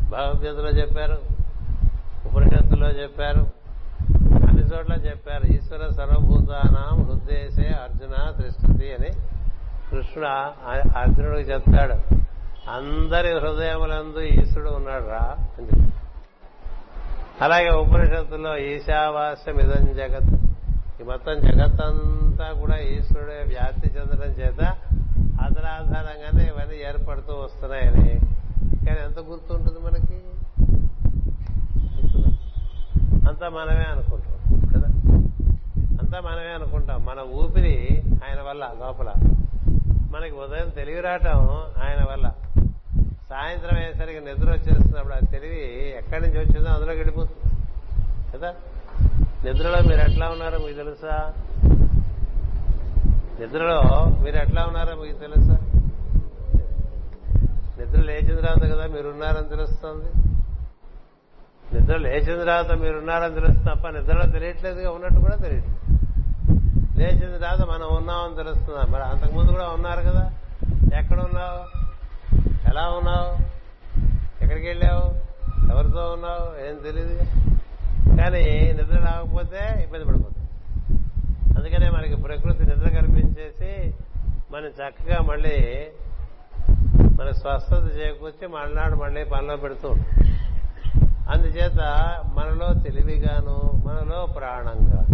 భగవద్గీతలో చెప్పారు ఉపనిషత్తులో చెప్పారు అన్ని చోట్ల చెప్పారు. ఈశ్వర సర్వభూతానం హృదయసే అర్జున తిష్టతి అని కృష్ణుడు అర్జునుడికి చెప్తాడు. అందరి హృదయములందు ఈశ్వరుడు ఉన్నాడు రా అని చెప్పి అలాగే ఉపనిషత్తులో ఈశావాస్యం ఇదం జగత్. ఈ మొత్తం జగత్తంతా కూడా ఈశ్వరుడే వ్యాప్తి చెందడం చేత అతని ఆధారంగానే ఇవన్నీ ఏర్పడుతూ వస్తున్నాయని. కానీ ఎంత గుర్తుంటుంది మనకి? అంతా మనమే అనుకుంటాం కదా? అంతా మనమే అనుకుంటాం. మన ఊపిరి ఆయన వల్ల లోపల. మనకి ఉదయం తెలివి రావటం ఆయన వల్ల. సాయంత్రం అయ్యేసరికి నిద్ర వచ్చేస్తున్నప్పుడు ఆ తెలివి ఎక్కడి నుంచి వచ్చిందో అందులో గడిపోతుంది కదా? నిద్రలో మీరు ఎట్లా ఉన్నారో మీకు తెలుసా? నిద్రలో మీరు ఎట్లా ఉన్నారో మీకు తెలుసా? నిద్ర లేచిన తర్వాత కదా మీరున్నారని తెలుస్తుంది. నిద్ర లేచిన తర్వాత మీరున్నారని తెలుస్తుంది తప్ప నిద్రలో తెలియట్లేదుగా ఉన్నట్టు కూడా తెలియదు. లేచిన తర్వాత మనం ఉన్నామని తెలుస్తుందా? మరి అంతకుముందు కూడా ఉన్నారు కదా. ఎక్కడ ఉన్నావు? ఎలా ఉన్నావు? ఎక్కడికి వెళ్ళావు? ఎవరితో ఉన్నావు? ఏం తెలియదు కానీ నిద్ర రాకపోతే ఇబ్బంది పడిపోతుంది అందుకనే మనకి ప్రకృతి నిద్ర కల్పించేసి మనం చక్కగా మళ్ళీ మన స్వస్థత చేకూర్చి మళ్ళనాడు మళ్ళీ పనిలో పెడుతూ ఉంటాం. అందుచేత మనలో తెలివిగాను మనలో ప్రాణంగా.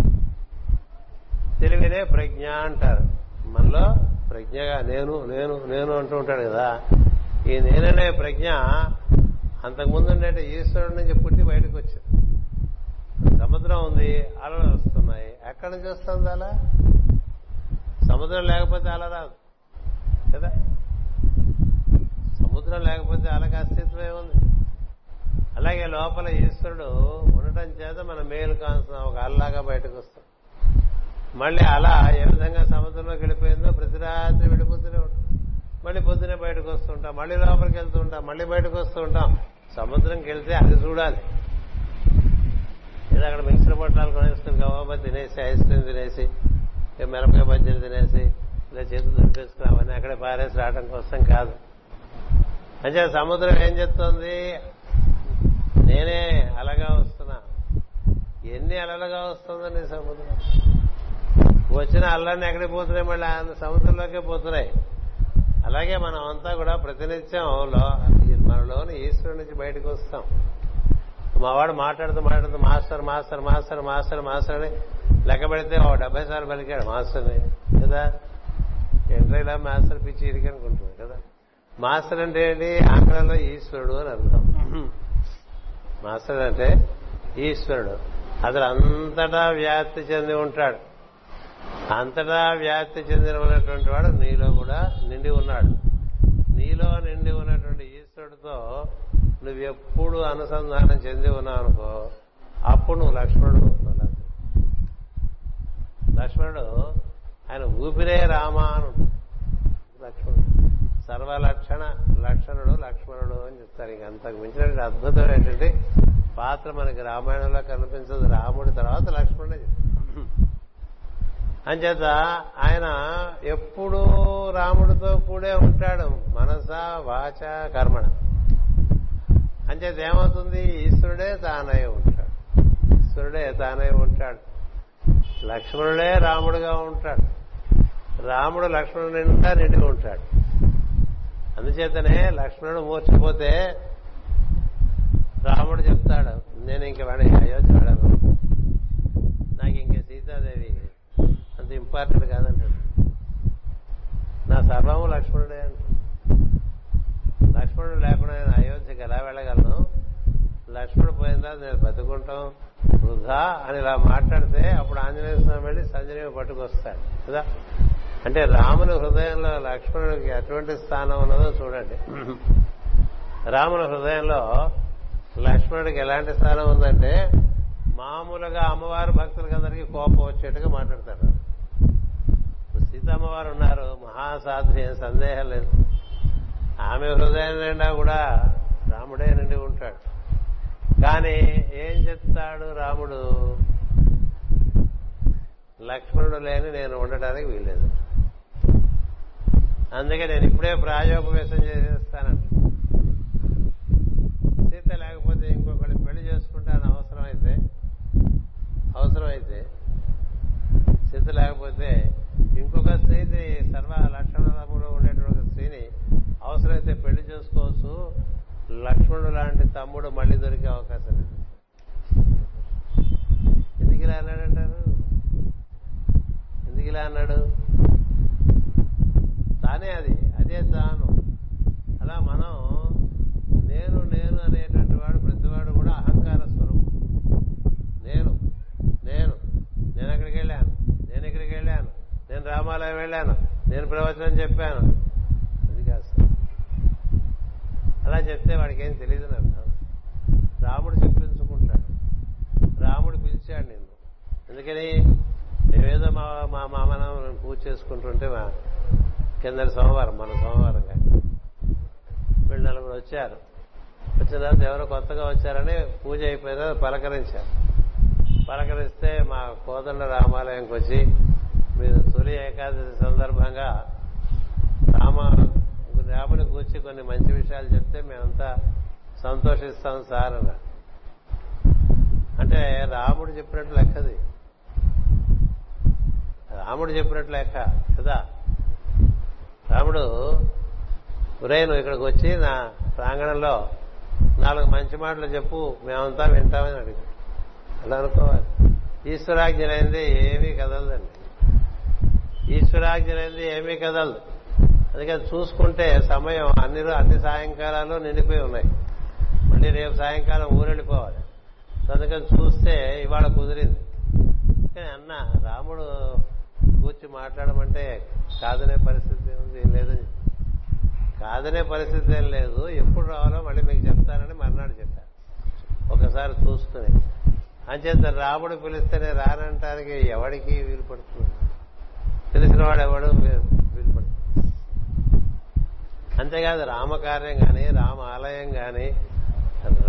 తెలివినే ప్రజ్ఞ అంటారు. మనలో ప్రజ్ఞగా నేను నేను నేను అంటూ ఉంటాడు కదా. ఈ నేననే ప్రజ్ఞ అంతకుముందు ఉండే ఈశ్వరుడు నుంచి పుట్టి బయటకు వచ్చింది సముద్రం ఉంది అలలు వస్తున్నాయి. ఎక్కడి నుంచి వస్తుంది అలా? సముద్రం లేకపోతే అల రాదు. కదా? సముద్రం లేకపోతే అలకి అస్తిత్వమే ఉంది. అలాగే లోపల ఈశ్వరుడు ఉండటం చేత మన మేలు కాల్సిన ఒక అల్లాగా బయటకు వస్తాం మళ్ళీ అలా ఏ విధంగా సముద్రంలోకి వెళ్ళిపోయిందో ప్రతి రాత్రి వెళ్ళిపోతూనే ఉంటుంది. మళ్ళీ పొద్దునే బయటకు వస్తుంటాం మళ్ళీ లోపలికి వెళ్తూ ఉంటాం మళ్ళీ బయటకు వస్తూ ఉంటాం. సముద్రంకి వెళ్తే అది చూడాలి. ఇలా అక్కడ మిక్సర్ పొట్టాలు కొనేసుకుని గవాబా తినేసి ఐస్ క్రీమ్ తినేసి మిరపకాయ బజ్జీలు తినేసి ఇలా చేతులు దొరికేసుకుని అవన్నీ అక్కడే పారేసి రావడం కోసం కాదు. అంటే సముద్రం ఏం చెప్తోంది? నేనే అలగా వస్తున్నా. ఎన్ని అలలుగా వస్తుందండి సముద్రం? వచ్చిన అల్లన్నీ ఎక్కడికి పోతున్నాయి మళ్ళీ? ఆ సముద్రంలోకే పోతున్నాయి. అలాగే మనం అంతా కూడా ప్రతినిత్యం మనలోని ఈశ్వరుడి నుంచి బయటకు వస్తాం. మావాడు మాట్లాడుతూ మాట్లాడుతూ master master master master master అని లెక్క పెడితే ఓ డెబ్బై సార్లు పలికాడు మాస్టర్ని. కదా? ఎంట్రీ ఇలా మాస్టర్ పిచ్చి ఇరికి కదా? మాస్టర్ అంటే ఏంటి? ఆంగ్లంలో ఈశ్వరుడు అని అర్థం. మాస్టర్ అంటే ఈశ్వరుడు. అతడు అంతటా వ్యాప్తి చెంది ఉంటాడు. అంతటా వ్యాప్తి చెందినటువంటి వాడు నీలో కూడా నిండి ఉన్నాడు. నీలో నిండి ఉన్నటువంటి ఈశ్వరుడితో నువ్వు ఎప్పుడు అనుసంధానం చెంది ఉన్నావు అనుకో అప్పుడు నువ్వు లక్ష్మణుడు అవుతున్నావు. లక్ష్మణుడు ఆయన ఊపిరే రామ అను లక్ష్మణుడు. సర్వలక్షణ లక్షణుడు లక్ష్మణుడు అని చెప్తారు. ఇంక అంతకు మించినటువంటి అద్భుతం ఏంటంటే పాత్ర మనకి రామాయణంలో కనిపించదు. రాముడి తర్వాత లక్ష్మణుడే చెప్తారు అంచేత ఆయన ఎప్పుడూ రాముడితో కూడే ఉంటాడు. మనస వాచ కర్మణ. అంచేత ఏమవుతుంది? ఈశ్వరుడే తానై ఉంటాడు. ఈశ్వరుడే తానై ఉంటాడు. లక్ష్మణుడే రాముడుగా ఉంటాడు. రాముడు లక్ష్మణుడు నిండా నిండి ఉంటాడు. అందుచేతనే లక్ష్మణుడు మూర్చిపోతే రాముడు చెప్తాడు నేను ఇంక వాడి అయోధ్య వాడను నాకు ఇంక సీతాదేవి అంత ఇంపార్టెంట్ కాదంటాడు. నా సర్వము లక్ష్మణుడే అంటాడు. లక్ష్మణుడు లేకుండా నేను అయోధ్యకి ఎలా వెళ్ళగలను? లక్ష్మణుడు పోయిన తర్వాత నేను బతుకుంటాం? వృధా అని ఇలా మాట్లాడితే అప్పుడు ఆంజనేయ స్వామి వెళ్ళి సంజనీవి పట్టుకొస్తాడు. కదా? అంటే రాముని హృదయంలో లక్ష్మణుడికి ఎటువంటి స్థానం ఉన్నదో చూడండి. రాముని హృదయంలో లక్ష్మణుడికి ఎలాంటి స్థానం ఉందంటే మామూలుగా అమ్మవారు భక్తులకి అందరికీ కోపం వచ్చేట్టుగా మాట్లాడతారు. సీతమ్మ సీతమ్మవారు ఉన్నారు. మహాసాధ్వి ఏం సందేహం లేదు. ఆమె హృదయం నిండా కూడా రాముడే నిండి ఉంటాడు. కానీ ఏం చెప్తాడు రాముడు? లక్ష్మణుడు లేని నేను ఉండటానికి వీల్లేదు. అందుకే నేను ఇప్పుడే ప్రాయోపవేశం చేసేస్తానంట సీత లేకపోతే ఇంకొకటి పెళ్ళి చేసుకుంటాను అవసరమైతే అవసరమైతే సీత లేకపోతే ఇంకొక స్త్రీని సర్వ లక్షణములో ఉండేటువంటి స్త్రీని అవసరమైతే పెళ్ళి చేసుకోవచ్చు. లక్ష్మణుడు లాంటి తమ్ముడు మళ్ళీ దొరికే అవకాశం లేదు. ఎందుకు ఇలా అన్నాడంటారు ఎందుకు ఇలా అన్నాడు? తానే అది అదే తాను. అలా మనం నేను నేను అనేటువంటి వాడు ప్రతివాడు కూడా అహంకార స్వరూపం నేను నేను నేను అక్కడికి వెళ్ళాను నేను ఇక్కడికి వెళ్ళాను నేను రామాలయం వెళ్ళాను. నేను ప్రవచనం చెప్పాను. అది కాదు. అలా చెప్తే వాడికి ఏం తెలియదు నాకు. రాముడు చెప్పించుకుంటాడు. రాముడు పిలిచాడు నిన్ను. ఎందుకని? మేమేదో మా మా మామన పూజ చేసుకుంటుంటే మా కింద సోమవారం మన సోమవారం వీళ్ళు నలుగురు వచ్చారు. వచ్చిన తర్వాత ఎవరో కొత్తగా వచ్చారని పూజ అయిపోయిన పలకరించారు. పలకరిస్తే మా కోదండ రామాలయంకి వచ్చి మీరు తొలి ఏకాదశి సందర్భంగా రామ రాముని గూర్చి కొన్ని మంచి విషయాలు చెప్తే మేమంతా సంతోషిస్తాం సార్ అన్న. అంటే రాముడు చెప్పినట్టు లెక్కది రాముడు చెప్పినట్టు లెక్క కదా? రాముడు ఒరే నువ్వు ఇక్కడికి వచ్చి నా ప్రాంగణంలో నాలుగు మంచి మాటలు చెప్పు మేమంతా వింటామని అడిగాడు అలా అనుకోవాలి. ఈశ్వరాజ్ఞలైంది ఏమీ కదలదండి. ఈశ్వరాజ్ఞలైంది ఏమీ కదలదు. అందుకని చూసుకుంటే సమయం అన్ని అన్ని సాయంకాలాలు నిండిపోయి ఉన్నాయి. మళ్ళీ రేపు సాయంకాలం ఊరెళ్ళిపోవాలి. సో అందుకని చూస్తే ఇవాళ కుదిరింది. కానీ అన్న రాముడు కూర్చి మాట్లాడమంటే కాదనే పరిస్థితి ఉంది లేదని కాదనే పరిస్థితి ఏం లేదు ఎప్పుడు రావాలో మళ్ళీ మీకు చెప్తానని మర్నాడు చెప్పారు ఒకసారి చూసుకుని అంచేత రాముడు పిలిస్తేనే రానంటానికి ఎవడికి వీలు పడుతుంది? తెలిసిన వాడు ఎవడు? వీలు అంతేకాదు రామకార్యం కానీ రామ ఆలయం కానీ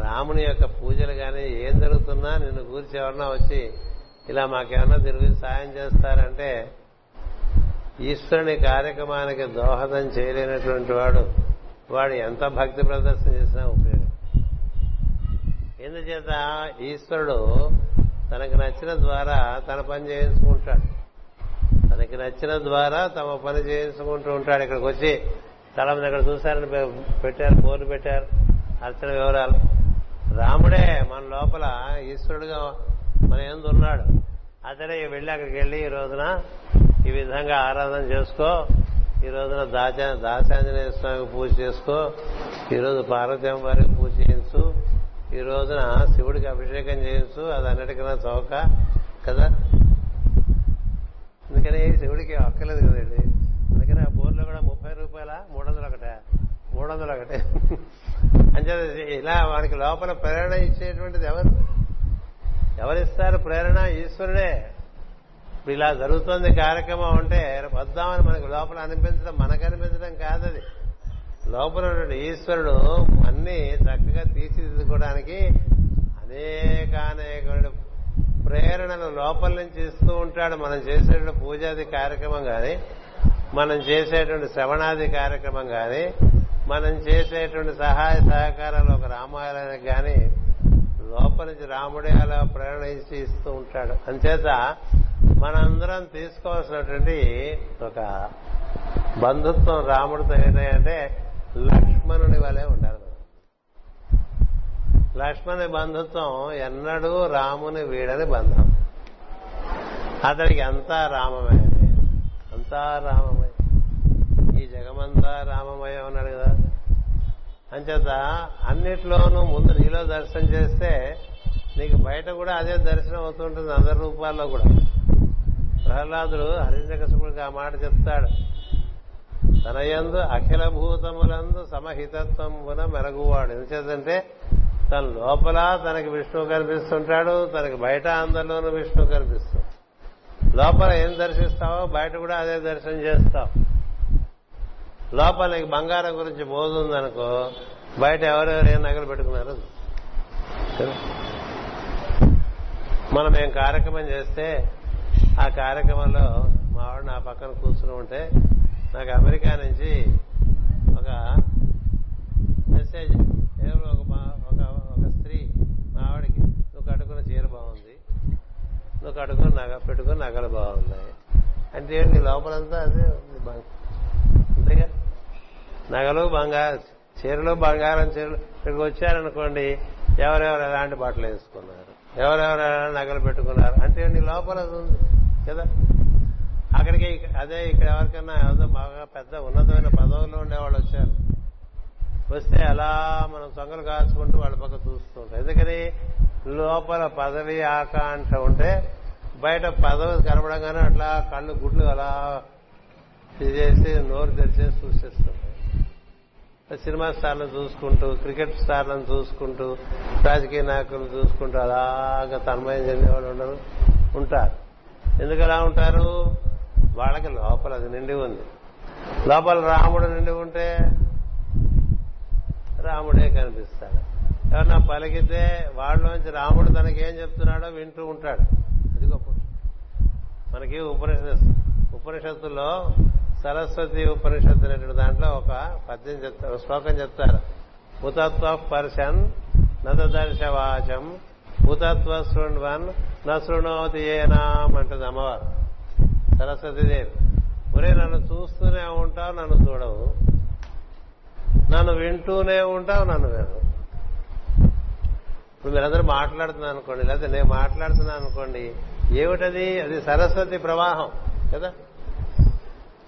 రాముని యొక్క పూజలు కానీ ఏం జరుగుతున్నా నిన్ను కూర్చి ఎవరన్నా వచ్చి ఇలా మాకేమన్నా తిరిగి సాయం చేస్తారంటే ఈశ్వరుని కార్యక్రమానికి దోహదం చేయలేనటువంటి వాడు వాడు ఎంత భక్తి ప్రదర్శన చేసినా ఉపయోగం. ఎందుచేత ఈశ్వరుడు తనకు నచ్చిన ద్వారా తన పని చేయించుకుంటాడు. తనకి నచ్చిన ద్వారా తమ పని చేయించుకుంటూ ఉంటాడు ఇక్కడికి వచ్చి. చాలా మంది అక్కడ చూశారని పెట్టారు బోర్డు పెట్టారు అర్చన వివరాలు. రాముడే మన లోపల ఈశ్వరుడుగా మన ఎందు ఉన్నాడు. అతడే వెళ్ళి అక్కడికి వెళ్ళి ఈ రోజున ఈ విధంగా ఆరాధన చేసుకో. ఈ రోజున దాచ దాచాంజనేయ స్వామికి పూజ చేసుకో. ఈ రోజు పార్వతీ వారికి పూజ చేయించు. ఈ రోజున శివుడికి అభిషేకం చేయించు. అది అన్నిటికన్నా చౌక కదా? అందుకని శివుడికి అక్కర్లేదు కదండి. అందుకని ఆ బోర్లో కూడా ముప్పై రూపాయల మూడు వందలు ఒకటే. మూడు వందలు ఒకటే. అంటే ఇలా వానికి లోపల ప్రేరణ ఇచ్చేటువంటిది ఎవరు? ఎవరిస్తారు ప్రేరణ? ఈశ్వరుడే. ఇప్పుడు ఇలా జరుగుతోంది కార్యక్రమం అంటే వద్దామని మనకు లోపల అనిపించడం మనకు అనిపించడం కాదది. లోపల ఈశ్వరుడు అన్ని చక్కగా తీర్చిదిద్దుకోవడానికి అనేకానేక ప్రేరణను లోపల నుంచి ఇస్తూ ఉంటాడు. మనం చేసేటువంటి పూజాది కార్యక్రమం కానీ మనం చేసేటువంటి శ్రవణాది కార్యక్రమం కానీ మనం చేసేటువంటి సహాయ సహకారాలు ఒక రామాయణానికి కానీ లోపల నుంచి రాముడే అలా ప్రేరణ ఇచ్చి ఇస్తూ ఉంటాడు. అంచేత మనందరం తీసుకోవాల్సినటువంటి ఒక బంధుత్వం రాముడితో ఏంటంటే లక్ష్మణుని వలె ఉండాలి. లక్ష్మణి బంధుత్వం ఎన్నడూ రాముని వీడని బంధం. అతడికి అంతా రామమే అంతా రామమయ. ఈ జగమంతా రామమయం అన్నాడు కదా. అంచేత అన్నిట్లోనూ ముందు నీలో దర్శనం చేస్తే నీకు బయట కూడా అదే దర్శనం అవుతుంటుంది అందరి రూపాల్లో కూడా. ప్రహ్లాదుడు హరిణకశపుడికి ఆ మాట చెప్తాడు. తన యందు అఖిల భూతములందు సమహితత్వమున మెరుగువాడు. ఎందుచేతంటే తన లోపల తనకి విష్ణువు కనిపిస్తుంటాడు తనకి బయట అందరిలోనూ విష్ణువు కనిపిస్తుంది లోపల ఏం దర్శిస్తావో బయట కూడా అదే దర్శనం చేస్తావు. లోపల నీకు బంగారం గురించి బోధుందనుకో బయట ఎవరెవరు ఏం నగలు పెట్టుకున్నారు మనం ఏం కార్యక్రమం చేస్తే ఆ కార్యక్రమంలో మావాడు నా పక్కన కూర్చుని ఉంటే నాకు అమెరికా నుంచి ఒక మెసేజ్ ఎవరో ఒక మా- ఒక ఒక స్త్రీ మా ఆవిడకి నువ్వు కట్టుకున్న చీర బాగుంది నువ్వు కడుకుని నగ పెట్టుకుని నగలు బాగున్నాయి. అంటే ఏంటి? లోపలంతా అదే ఉంది అంతేగా? నగలు బంగారం చీరలు బంగారం చీరలు ఇక్కడికి వచ్చారనుకోండి ఎవరెవరు ఎలాంటి బట్టలు వేసుకున్నారు? ఎవరెవరు ఎలా నగలు పెట్టుకున్నారు? అంటే ఏంటి? లోపల ఉంది కదా? అక్కడికి అదే ఇక్కడ ఎవరికైనా ఏదో బాగా పెద్ద ఉన్నతమైన పదవుల్లో ఉండేవాళ్ళు వచ్చారు. వస్తే అలా మనం సొంగలు కాచుకుంటూ వాళ్ళ పక్క చూస్తూ ఉంటాం ఎందుకని? లోపల పదవి ఆకాంక్ష ఉంటే బయట పదవి కనపడంగానే అట్లా కళ్ళు గుడ్లు అలా చేసి నోరు తెరిచేసి చూసేస్తుంటాయి సినిమా స్టార్లను చూసుకుంటూ క్రికెట్ స్టార్లను చూసుకుంటూ రాజకీయ నాయకులను చూసుకుంటూ అలాగా తన్మయం చెందేవాళ్ళు ఉండరు ఉంటారు. ఎందుకు అలా ఉంటారు? వాళ్ళకి లోపల అది నిండి ఉంది. లోపల రాముడు నిండి ఉంటే రాముడే కనిపిస్తాడు. ఎవరన్నా పలికితే వాళ్ళలోంచి రాముడు తనకేం చెప్తున్నాడో వింటూ ఉంటాడు. అది గొప్ప మనకి ఉపనిషత్ ఉపనిషత్తులో సరస్వతి ఉపనిషత్తు అనేటువంటి దాంట్లో ఒక పద్యం చెప్తారు శ్లోకం చెప్తారు. హుతత్వ పర్శన్ నదర్శవాచం హుతత్వ శృణ్వన్ న ఏనాం అంటుంది అమ్మవారు. సరస్వతిదేవి ఒరే నన్ను చూస్తూనే ఉంటావు నన్ను చూడవు. నన్ను వింటూనే ఉంటావు నన్ను వినవు. ఇప్పుడు మీరందరూ మాట్లాడుతున్నారు అనుకోండి లేకపోతే నేను మాట్లాడుతున్నాను అనుకోండి ఏమిటది? అది సరస్వతి ప్రవాహం కదా?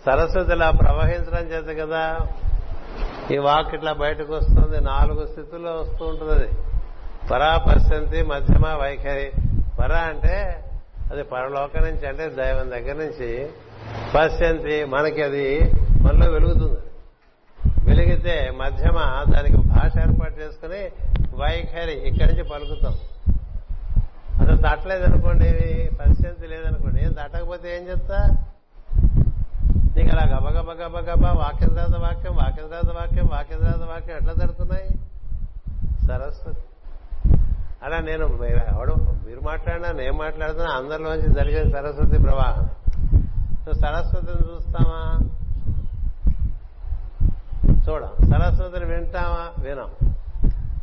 సరస్వతి ఇలా ప్రవహించడం చేత కదా ఈ వాక్ ఇట్లా బయటకు వస్తుంది నాలుగు స్థితుల్లో వస్తూ ఉంటుంది అది పరా పశ్యంతి మధ్యమ వైఖరి. పర అంటే అది పరలోకం నుంచి అంటే దైవం దగ్గర నుంచి పశ్చంతి మనకి అది మనలో వెలుగుతుంది. వెలిగితే మధ్యమ దానికి భాష ఏర్పాటు చేసుకుని వైఖరి ఇక్కడి నుంచి పలుకుతాం. అసలు తట్టలేదనుకోండి పరిస్థితి లేదనుకోండి ఏం తట్టకపోతే ఏం చెప్తా? నీకు అలా గబగబ గబగబ వాక్యం తర్వాత వాక్యం వాక్యం తర్వాత వాక్యం వాక్యం తర్వాత వాక్యం ఎట్లా జరుగుతున్నాయి? సరస్వతి అలా నేను మీరు ఎవడు మీరు మాట్లాడినా నేను మాట్లాడుతున్నా అందరిలోంచి జరిగే సరస్వతి ప్రవాహం. సరస్వతిని చూస్తామా? చూడం. సరస్వతిని వింటామా వినం.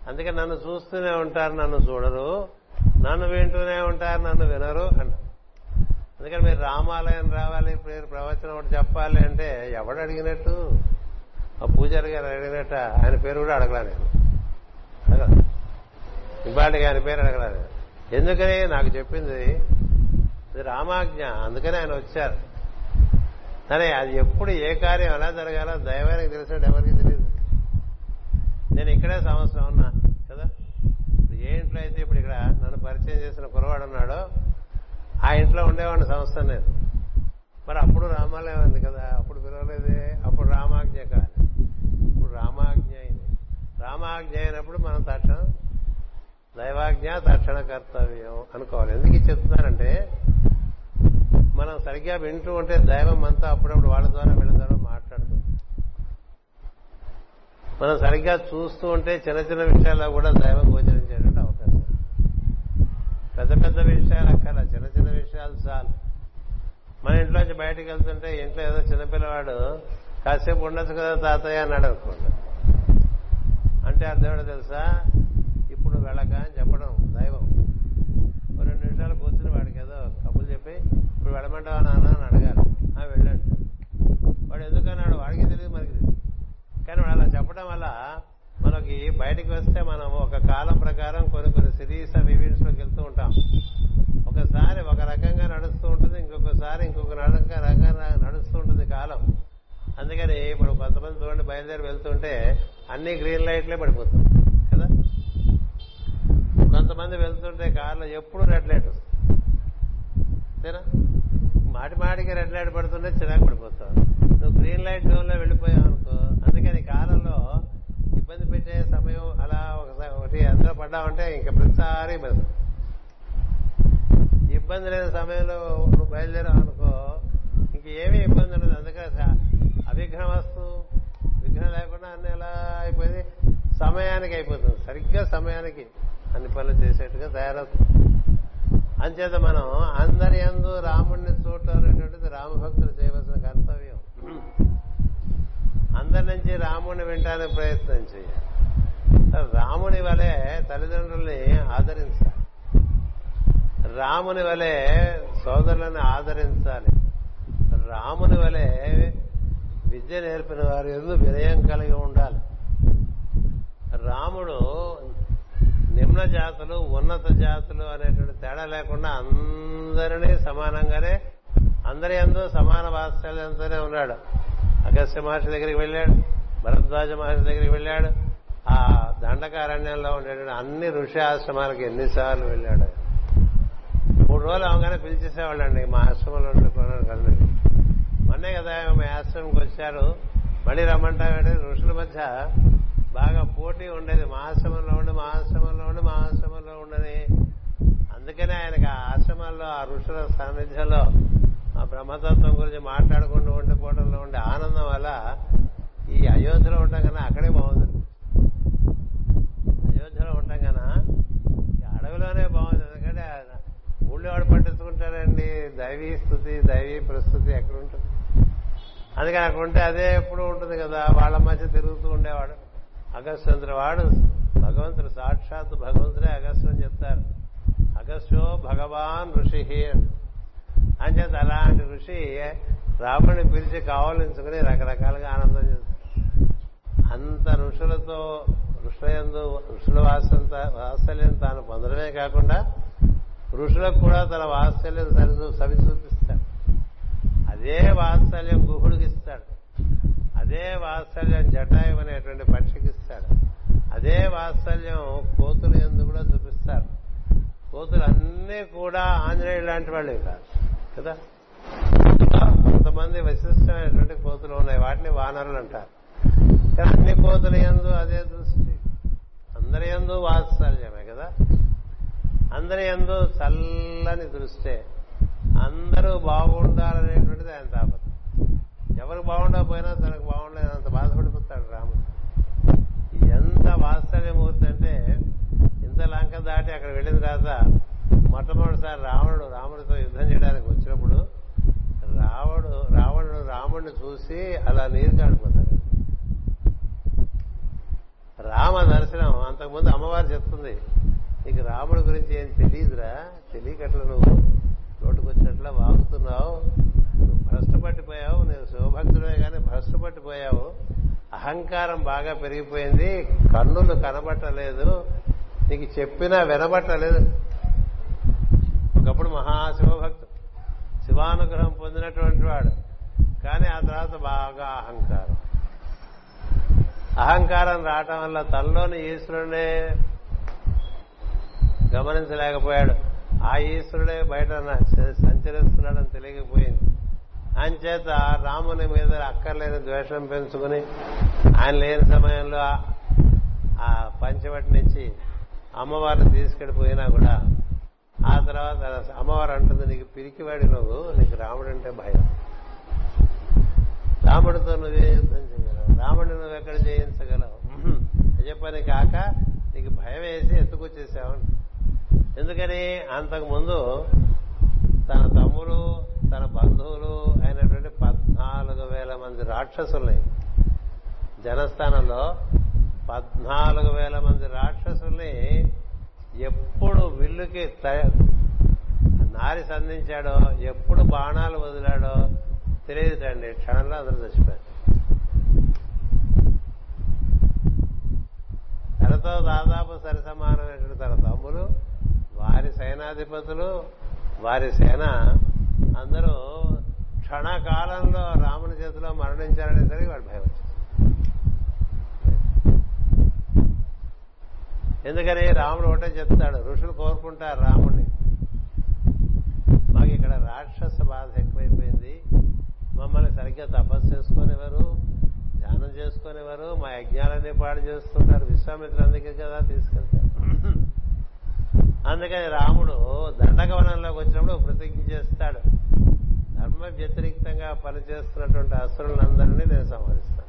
అందుకే నన్ను చూస్తూనే ఉంటారు నన్ను చూడరు. నన్ను వింటూనే ఉంటారు నన్ను వినరు అంట. అందుకని మీరు రామాలయం రావాలి మీరు ప్రవచనం ఒకటి చెప్పాలి అంటే ఎవడు అడిగినట్టు? ఆ పూజారి గారు అడిగినట్ట? ఆయన పేరు కూడా అడగలా నేను. అడగల ఇవాళకి ఆయన పేరు అడగలా నేను. ఎందుకని? నాకు చెప్పింది ఇది రామాజ్ఞ. అందుకని ఆయన వచ్చారు. కానీ అది ఎప్పుడు ఏ కార్యం ఎలా జరగాలో దైవానికి తెలిసినట్టు ఎవరికి తెలియదు. నేను ఇక్కడే సంవత్సరం ఉన్నా కదా? ఇప్పుడు ఏ ఇంట్లో అయితే ఇప్పుడు ఇక్కడ నన్ను పరిచయం చేసిన కురవాడు ఉన్నాడో ఆ ఇంట్లో ఉండేవాడిని సంవత్సరం నేను మరి అప్పుడు రామాలయం ఉంది కదా అప్పుడు పిలవలేదే అప్పుడు రామాజ్ఞ కాదు. ఇప్పుడు రామాజ్ఞ అయింది రామాజ్ఞ అయినప్పుడు మనం తక్షణం దైవాజ్ఞ తక్షణ కర్తవ్యం అనుకోవాలి. ఎందుకు చెప్తున్నారంటే మనం సరిగ్గా వింటూ ఉంటే దైవం అంతా అప్పుడప్పుడు వాళ్ళ ద్వారా వీళ్ళ ద్వారా మాట్లాడుతుంది మనం సరిగ్గా చూస్తూ ఉంటే చిన్న చిన్న విషయాల్లో కూడా దైవం గోచరించేటువంటి అవకాశం పెద్ద పెద్ద విషయాలు అక్కల చిన్న చిన్న విషయాలు చాలు. మన ఇంట్లోంచి బయటకు వెళ్తుంటే ఇంట్లో ఏదో చిన్నపిల్లవాడు కాసేపు ఉండొచ్చు కదా తాతయ్య అన్నాడు అనుకోండి అంటే అర్థం ఏంటో తెలుసా? ఇప్పుడు వెళ్ళక అని చెప్పడం దైవం ఓ రెండు నిమిషాలు కూర్చుని వాడికి ఏదో కబుర్లు చెప్పి ఇప్పుడు వెళ్ళమంటావా నాన్న అని అడగాలి ఆ వెళ్ళండి. వాడు ఎందుకన్నాడు వాడికి తెలియదు మనకి. తెలియదు కానీ వాడు అలా చెప్పడం వల్ల మనకి బయటికి వస్తే మనం ఒక కాలం ప్రకారం కొన్ని కొన్ని సిరీస్ ఆఫ్ ఈవెంట్స్లోకి వెళ్తూ ఉంటాం. ఒకసారి ఒక రకంగా నడుస్తూ ఉంటుంది ఇంకొకసారి ఇంకొక రకంగా రకంగా నడుస్తూ ఉంటుంది కాలం. అందుకని ఇప్పుడు కొంతమంది చూడండి బయలుదేరి వెళ్తుంటే అన్ని గ్రీన్ లైట్లే పడిపోతుంది కదా? కొంతమంది వెళ్తుంటే కార్లో ఎప్పుడు రెడ్ లైట్ వస్తుంది. అంతేనా మాటి మాటికి రెడ్ లైట్ పడుతుంటే చిరాకు పడిపోతావు. నువ్వు గ్రీన్ లైట్ జోన్లో వెళ్ళిపోయావు అనుకో. అందుకని కాలంలో ఇబ్బంది పెట్టే సమయం అలా ఒకసారి ఒకటి అందులో పడ్డావంటే ఇంకా ప్రతిసారి ఇబ్బంది. ఇబ్బంది లేని సమయంలో నువ్వు బయలుదేరావు అనుకో ఇంక ఏమీ ఇబ్బంది ఉండదు. అందుకని అవిఘ్నం వస్తు విఘ్నం లేకుండా అన్ని ఎలా అయిపోయింది. సమయానికి అయిపోతుంది. సరిగ్గా సమయానికి అన్ని పనులు చేసేట్టుగా తయారవుతుంది. అంచేత మనం అందరి అందు రాముడిని చూడటం అనేటువంటిది రామభక్తులు చేయవలసిన కర్తవ్యం. అందరి నుంచి రాముడిని వింటానికి ప్రయత్నం చేయాలి. రాముని వలె తల్లిదండ్రుల్ని ఆదరించాలి. రాముని వలె సోదరులను ఆదరించాలి. రాముని వలె విద్య నేర్పిన వారి ఎందుకు వినయం కలిగి ఉండాలి. రాముడు నిమ్న జాతులు ఉన్నత జాతులు అనేటువంటి తేడా లేకుండా అందరినీ సమానంగానే అందరి ఎంతో సమాన వాత్సల్యంతోనే ఉన్నాడు. అగస్త్య మహర్షి దగ్గరికి వెళ్ళాడు భరద్వాజ మహర్షి దగ్గరికి వెళ్ళాడు ఆ దండకారణ్యంలో ఉండేటువంటి అన్ని ఋషి ఆశ్రమాలకు ఎన్నిసార్లు వెళ్ళాడు. మూడు రోజులు అవగానే పిలిచేసేవాళ్ళండి మా ఆశ్రమంలో ఉండే మొన్నే కదా మా ఆశ్రమంకి వచ్చారు మళ్ళీ రమ్మంటామంటే ఋషుల మధ్య బాగా పోటీ ఉండేది. మా ఆశ్రమంలో ఉండి మా ఆశ్రమంలో ఉండి మా ఆశ్రమంలో ఉండని అందుకనే ఆయనకి ఆ ఆశ్రమాల్లో ఆ ఋషుల సాన్నిధ్యంలో ఆ బ్రహ్మతత్వం గురించి మాట్లాడుకుంటూ ఉండిపోవడంలో ఉండే ఆనందం వల్ల ఈ అయోధ్యలో ఉంటాం కన్నా అక్కడే బాగుంది. అయోధ్యలో ఉంటాం కన్నా ఈ అడవిలోనే బాగుంది. ఎందుకంటే ఊళ్ళో వాడు పట్టించుకుంటారండి? దైవీ స్థుతి దైవీ ప్రస్తుతి ఎక్కడ ఉంటుంది? అందుకని అక్కడ ఉంటే అదే ఎప్పుడు ఉంటుంది కదా వాళ్ళ మధ్య తిరుగుతూ ఉండేవాడు. అగస్త్యంత్ర వాడు భగవంతుడు సాక్షాత్ భగవంతుడే అగస్త్యం చెప్తారు. అగస్త్యో భగవాన్ ఋషి అంచేత అలాంటి ఋషి రాముడిని పిలిచి కావలించుకుని రకరకాలుగా ఆనందం చేస్తారు. అంత ఋషులతో ఋషులందు ఋషుల వాసంత వాత్సల్యం తాను పొందడమే కాకుండా ఋషులకు కూడా తన వాత్సల్యం సరి సవి చూపిస్తాడు. అదే వాత్సల్యం గుహుడికి ఇస్తాడు. అదే వాత్సల్యం జటాయం అనేటువంటి పక్షికి ఇస్తాడు. అదే వాత్సల్యం కోతులు ఎందు కూడా చూపిస్తారు. కోతులు అన్నీ కూడా ఆంజనేయుడు లాంటి వాళ్ళే కాదు. కదా? కొంతమంది విశిష్టమైనటువంటి కోతులు ఉన్నాయి. వాటిని వానరులు అంటారు. కానీ అన్ని కోతుల ఎందు అదే దృష్టి. అందరి ఎందు వాత్సల్యమే కదా? అందరి ఎందు చల్లని దృష్టే. అందరూ బాగుండాలనేటువంటిది ఆయన తాపత్రం ఎవరు బాగుండకపోయినా తనకు బాగుండలేదు అంత బాధపడిపోతాడు రాముడు. ఎంత వాత్సల్యమూర్తి అవుతుందంటే ఇంత లంక దాటి అక్కడ వెళ్ళిన తర్వాత మొట్టమొదటిసారి రావణుడు రాముడితో యుద్ధం చేయడానికి వచ్చినప్పుడు రావడు రావణుడు రాముడిని చూసి అలా నీరు కాడిపోతాడు. రామ దర్శనం అంతకుముందు అమ్మవారు చెప్తుంది నీకు రాముడి గురించి ఏం తెలియదురా? తెలియకట్ల నువ్వు. నోటుకొచ్చినట్లా వాగుతున్నావు. భ్రష్టపట్టిపోయావు నేను శివభక్తుడే కానీ భ్రష్టపట్టిపోయావు అహంకారం బాగా పెరిగిపోయింది కన్నులు కనబట్టలేదు నీకు చెప్పినా వినబట్టలేదు. ఒకప్పుడు మహాశివభక్తుడు శివానుగ్రహం పొందినటువంటి వాడు. కానీ ఆ తర్వాత బాగా అహంకారం. అహంకారం రావటం వల్ల తనలోని ఈశ్వరుడే గమనించలేకపోయాడు. ఆ ఈశ్వరుడే బయట సంచరిస్తున్నాడని తెలియకపోయింది. అంచేత రాముని మీద అక్కర్లేని ద్వేషం పెంచుకుని ఆయన లేని సమయంలో ఆ పంచవటి నుంచి అమ్మవారిని తీసుకెళ్ళిపోయినా కూడా ఆ తర్వాత అమ్మవారు అంటుంది నీకు పిరికివాడి నువ్వు నీకు రాముడు అంటే భయం. రాముడితో నువ్వే యుద్ధం చేయగలవు. రాముడిని నువ్వు ఎక్కడ జయించగలవు? చెప్పని కాక నీకు భయం వేసి ఎత్తుకొచ్చేసావు ఎందుకని? అంతకు ముందు తన తమ్ముడు తన బంధువులు అయినటువంటి పద్నాలుగు వేల మంది రాక్షసుల్ని జనస్థానంలో పద్నాలుగు వేల మంది రాక్షసుల్ని ఎప్పుడు విల్లుకి నారి సంధించాడో ఎప్పుడు బాణాలు వదిలాడో తెలియదుటండి క్షణంలో అందరూ చచ్చిపోయారు. తనతో దాదాపు సరిసమానమైనటువంటి తన తమ్ములు వారి సైనాధిపతులు వారి సేన అందరూ క్షణకాలంలో రాముని చేతిలో మరణించారనేసరికి వాడు భయం వచ్చింది ఎందుకని రాముడు ఒకటే చెప్తాడు ఋషులు కోరుకుంటారు రాముడిని మాకు ఇక్కడ రాక్షస బాధ ఎక్కువైపోయింది. మమ్మల్ని సరిగ్గా తపస్సు చేసుకునేవారు ధ్యానం చేసుకునేవారు మా యజ్ఞాలన్నీ పాడు చేస్తుంటారు. విశ్వామిత్రులందుకే కదా తీసుకెళ్తారు. అందుకని రాముడు దండకవనంలోకి వచ్చినప్పుడు ప్రతిజ్ఞ చేస్తాడు. ధర్మ వ్యతిరేక్తంగా పనిచేస్తున్నటువంటి అసురులందరినీ నేను సంహరిస్తాను.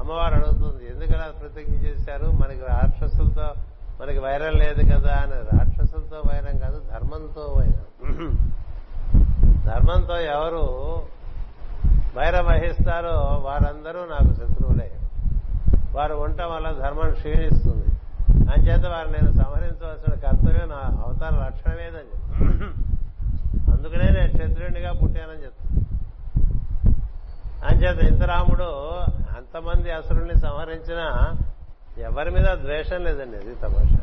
అమ్మవారు అడుగుతుంది ఎందుకలా ప్రతిజ్ఞ చేశారు? మనకి రాక్షసులతో మనకి వైరం లేదు కదా? అని. రాక్షసులతో వైరం కాదు ధర్మంతో వైరం. ధర్మంతో ఎవరు వైరం వహిస్తారో వారందరూ నాకు శత్రువులే. వారు ఉండటం వల్ల ధర్మం క్షీణిస్తుంది. అంచేత వారు నేను సంహరించవలసిన కర్తవ్యం నా అవతార లక్షణమేదని అందుకనే నేను క్షత్రియుడిగా పుట్టానని చెప్తాను. అంచేత ఇంతరాముడు అంతమంది అసురుల్ని సంహరించినా ఎవరి మీద ద్వేషం లేదండి అది తమాషా.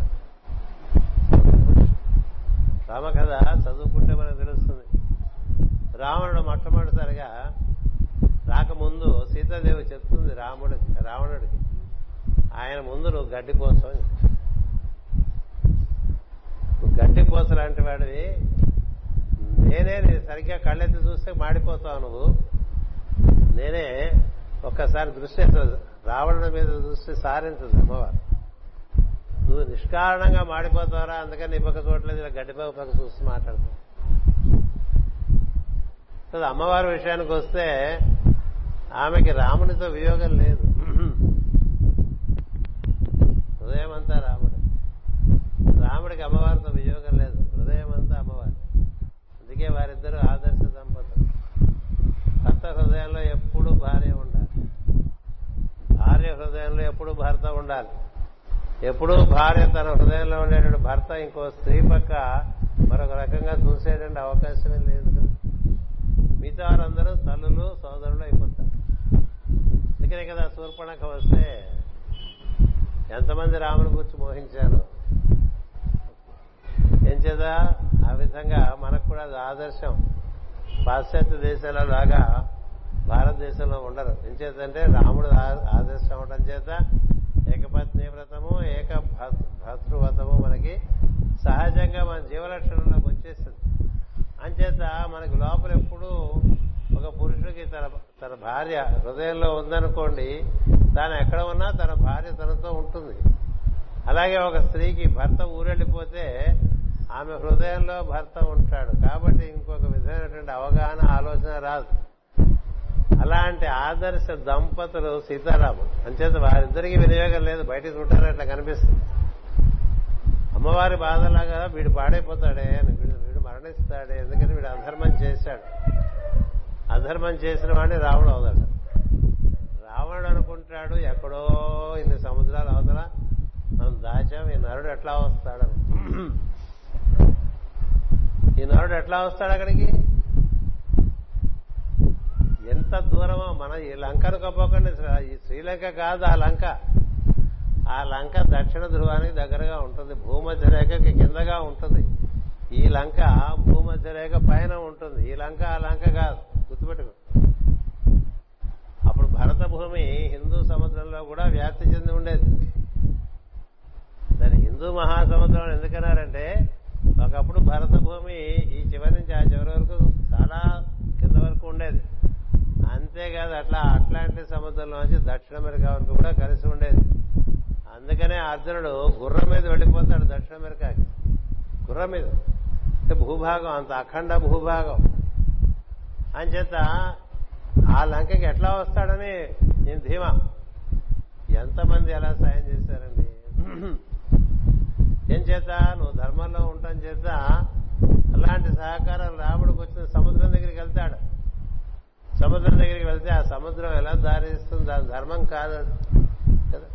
రామకథ చదువుకుంటే మనకు తెలుస్తుంది. రావణుడు మొట్టమొదటిసారిగా రాకముందు సీతాదేవి చెప్తుంది రాముడికి రావణుడికి. ఆయన ముందు నువ్వు గడ్డి కోసం గట్టి గడ్డి పోస లాంటి వాడివి. నేనే నీ సరిగ్గా కళ్ళెత్తి చూస్తే మాడిపోతావు నువ్వు. నేనే ఒక్కసారి దృష్టి అసలు రావణుడి మీద దృష్టి సారించదు అమ్మవారు నువ్వు నిష్కారణంగా మాడిపోతావరా అందుకని నీ పక్క చూడలేదు ఇలా గడ్డి పక్క పక్క చూస్తూ మాట్లాడుతావు అమ్మవారి విషయానికి వస్తే ఆమెకి రామునితో వియోగం లేదు. ఉదయం అంతా రాముడు. రాముడికి అమ్మవారితో వియోగం లేదు. హృదయం అంతా అమ్మవారి. అందుకే వారిద్దరూ ఆదర్శ దంపతులు. భర్త హృదయంలో ఎప్పుడూ భార్య ఉండాలి. భార్య హృదయంలో ఎప్పుడూ భర్త ఉండాలి. ఎప్పుడూ భార్య తన హృదయంలో ఉండేటువంటి భర్త ఇంకో స్త్రీ పక్క మరొక రకంగా చూసేటువంటి అవకాశమే లేదు కదా. మిగతా వారందరూ తల్లులు సోదరులు అయిపోతారు. అందుకనే కదా శూర్పణక వస్తే ఎంతమంది రాముని గురించి మోహించారు? ఏం చేదా? ఆ విధంగా మనకు కూడా అది ఆదర్శం. పాశ్చాత్య దేశాల లాగా భారతదేశంలో ఉండరు. ఏం చేతంటే రాముడు ఆ- ఆదర్శం అవడం చేత ఏకపత్ని వ్రతము ఏక భర్త్- భర్తృవ్రతము మనకి సహజంగా మన జీవలక్షణంలోకి వచ్చేసింది అంచేత మనకి లోపల ఎప్పుడూ ఒక పురుషుడికి తన తన భార్య హృదయంలో ఉందనుకోండి తాను ఎక్కడ ఉన్నా తన భార్య తనతో ఉంటుంది. అలాగే ఒక స్త్రీకి భర్త ఊరెళ్ళిపోతే ఆమె హృదయంలో భర్త ఉంటాడు. కాబట్టి ఇంకొక విధమైనటువంటి అవగాహన ఆలోచన రాదు. అలాంటి ఆదర్శ దంపతులు సీతారాముడు అంచేత వారిద్దరికీ వినియోగం లేదు. బయటికి చూడటానికి అట్లా కనిపిస్తుంది. అమ్మవారి బాధలాగా వీడు పాడైపోతాడే అని వీడు వీడు మరణిస్తాడే ఎందుకని వీడు అధర్మం చేశాడు. అధర్మం చేసిన వాడిని రావణుడు అవుతాడు. రావణుడు అనుకుంటాడు ఎక్కడో ఇన్ని సముద్రాలు అవతల మనం దాచాం ఈ నరుడు ఎట్లా వస్తాడని ఈ నరుడు ఎట్లా వస్తాడు అక్కడికి? ఎంత దూరమో మన ఈ లంకను కప్పకండి ఈ శ్రీలంక కాదు ఆ లంక. ఆ లంక దక్షిణ ధ్రువానికి దగ్గరగా ఉంటుంది భూమధ్య రేఖకి కిందగా ఉంటుంది. ఈ లంక భూమధ్య రేఖ పైన ఉంటుంది. ఈ లంక ఆ లంక కాదు గుర్తుపెట్టుకో. అప్పుడు భరత భూమి హిందూ సముద్రంలో కూడా వ్యాప్తి చెంది ఉండేది. హిందూ మహాసముద్రం ఎందుకన్నారంటే ఒకప్పుడు భరత భూమి ఈ చివరి నుంచి ఆ చివరి వరకు చాలా కింద వరకు ఉండేది. అంతేకాదు అట్లా అట్లాంటిక్ సముద్రంలోంచి దక్షిణ అమెరికా వరకు కూడా కలిసి ఉండేది. అందుకనే అర్జునుడు గుర్రం మీద వెళ్ళిపోతాడు దక్షిణ అమెరికాకి. గుర్రం మీద. అంటే భూభాగం అంత అఖండ భూభాగం. అంచేత ఆ లంకకి ఎట్లా వస్తాడని నేను ధీమా. ఎంతమంది ఎలా సాయం చేశారండి? ఏం చేత నువ్వు ధర్మంలో ఉండటం చేత అలాంటి సహకారం రాముడికి వచ్చిన సముద్రం దగ్గరికి వెళ్తాడు. సముద్రం దగ్గరికి వెళ్తే ఆ సముద్రం ఎలా దారిస్తుంది? దాని ధర్మం కాదు. కదా?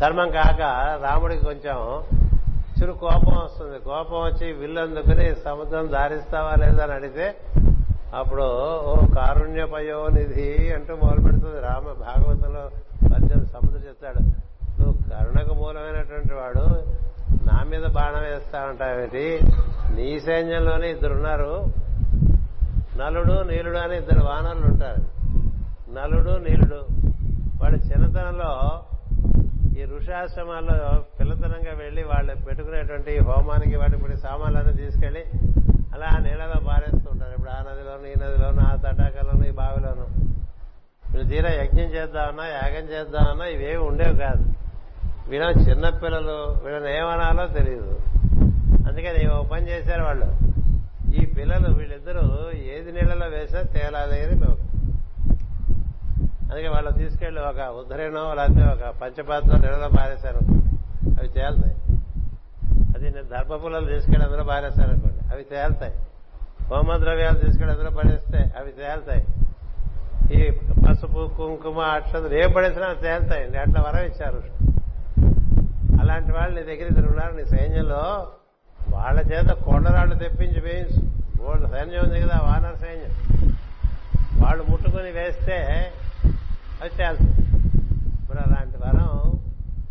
ధర్మం కాక రాముడికి కొంచెం చిరు కోపం వస్తుంది. కోపం వచ్చి విల్లు అందుకుని సముద్రం దారిస్తావా లేదా అని అడిగితే అప్పుడు ఓ కారుణ్యపయో నిధి అంటూ మొదలు పెడుతుంది రామ భాగవతంలో పద్యం సముద్రం చెప్తాడు. కరుణకు మూలమైనటువంటి వాడు నా మీద బాణం వేస్తా ఉంటావేంటి నీ సైన్యంలోనే ఇద్దరున్నారు. నలుడు నీలుడు అని ఇద్దరు వానరులు ఉంటారు. నలుడు నీలుడు. వాడు చిన్నతనంలో ఈ ఋషాశ్రమాల్లో పిల్లతనంగా వెళ్ళి వాళ్ళు పెట్టుకునేటువంటి హోమానికి వాటి ఇప్పుడు సామాన్లన్నీ తీసుకెళ్ళి అలా నీళ్ళలో పారేస్తూ ఉంటారు. ఇప్పుడు ఆ నదిలోను ఈ నదిలోను ఆ తటాకలోను ఈ బావిలోను. వీళ్ళు తీరా యజ్ఞం చేద్దామన్నా యాగం చేద్దామన్నా ఇవేవి ఉండేవి కాదు. వీళ్ళ చిన్నపిల్లలు వీళ్ళని ఏమనాలో తెలియదు అందుకని ఓ పని చేశారు వాళ్ళు. ఈ పిల్లలు వీళ్ళిద్దరూ ఏది నీళ్ళలో వేసినా తేలాలి అని అందుకే వాళ్ళు తీసుకెళ్ళి ఒక ఉద్ధరేణో లేకపోతే ఒక పంచపాత్ర నీళ్ళలో పారేశారు. అవి తేలుతాయి. అది నేను దర్భపుల్లలు తీసుకెళ్ళి అందులో పారేశారనుకోండి అవి తేలుతాయి. హోమద్రవ్యాలు తీసుకెళ్ళి అందులో పడేస్తే అవి తేలుతాయి. ఈ పసుపు కుంకుమ అక్షతలు ఏం పడేసినా తేలుతాయండి అట్లా వరం ఇచ్చారు. అలాంటి వాళ్ళు నీ దగ్గర ఇద్దరు ఉన్నారు నీ సైన్యంలో. వాళ్ళ చేత కొండరాళ్ళు తెప్పించి వేయించు. వాళ్ళ సైన్యం ఉంది కదా వానర సైన్యం. వాళ్ళు ముట్టుకుని వేస్తే అది తేలుతుంది ఇప్పుడు అలాంటి వరం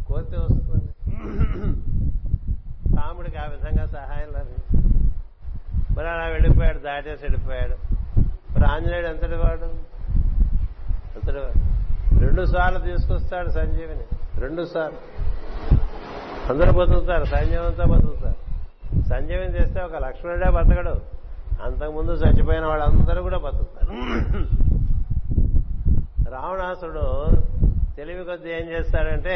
కోరితే వస్తుంది. రాముడికి ఆ విధంగా సహాయం లభించింది. మరి అలా వెళ్ళిపోయాడు దాటేసి వెళ్ళిపోయాడు. మరి ఆంజనేయుడు ఎంతటి వాడు? ఎంతటి వాడు? రెండు సార్లు తీసుకొస్తాడు సంజీవిని. రెండు సార్లు. అందరూ బతుకుతారు సైన్యం అంతా బతుకుతారు. సంజయం చేస్తే ఒక లక్ష్మణుడే బతకడు. అంతకుముందు చచ్చిపోయిన వాళ్ళందరూ కూడా బతుకుతారు. రావణాసుడు తెలివి కొద్దీ ఏం చేస్తాడంటే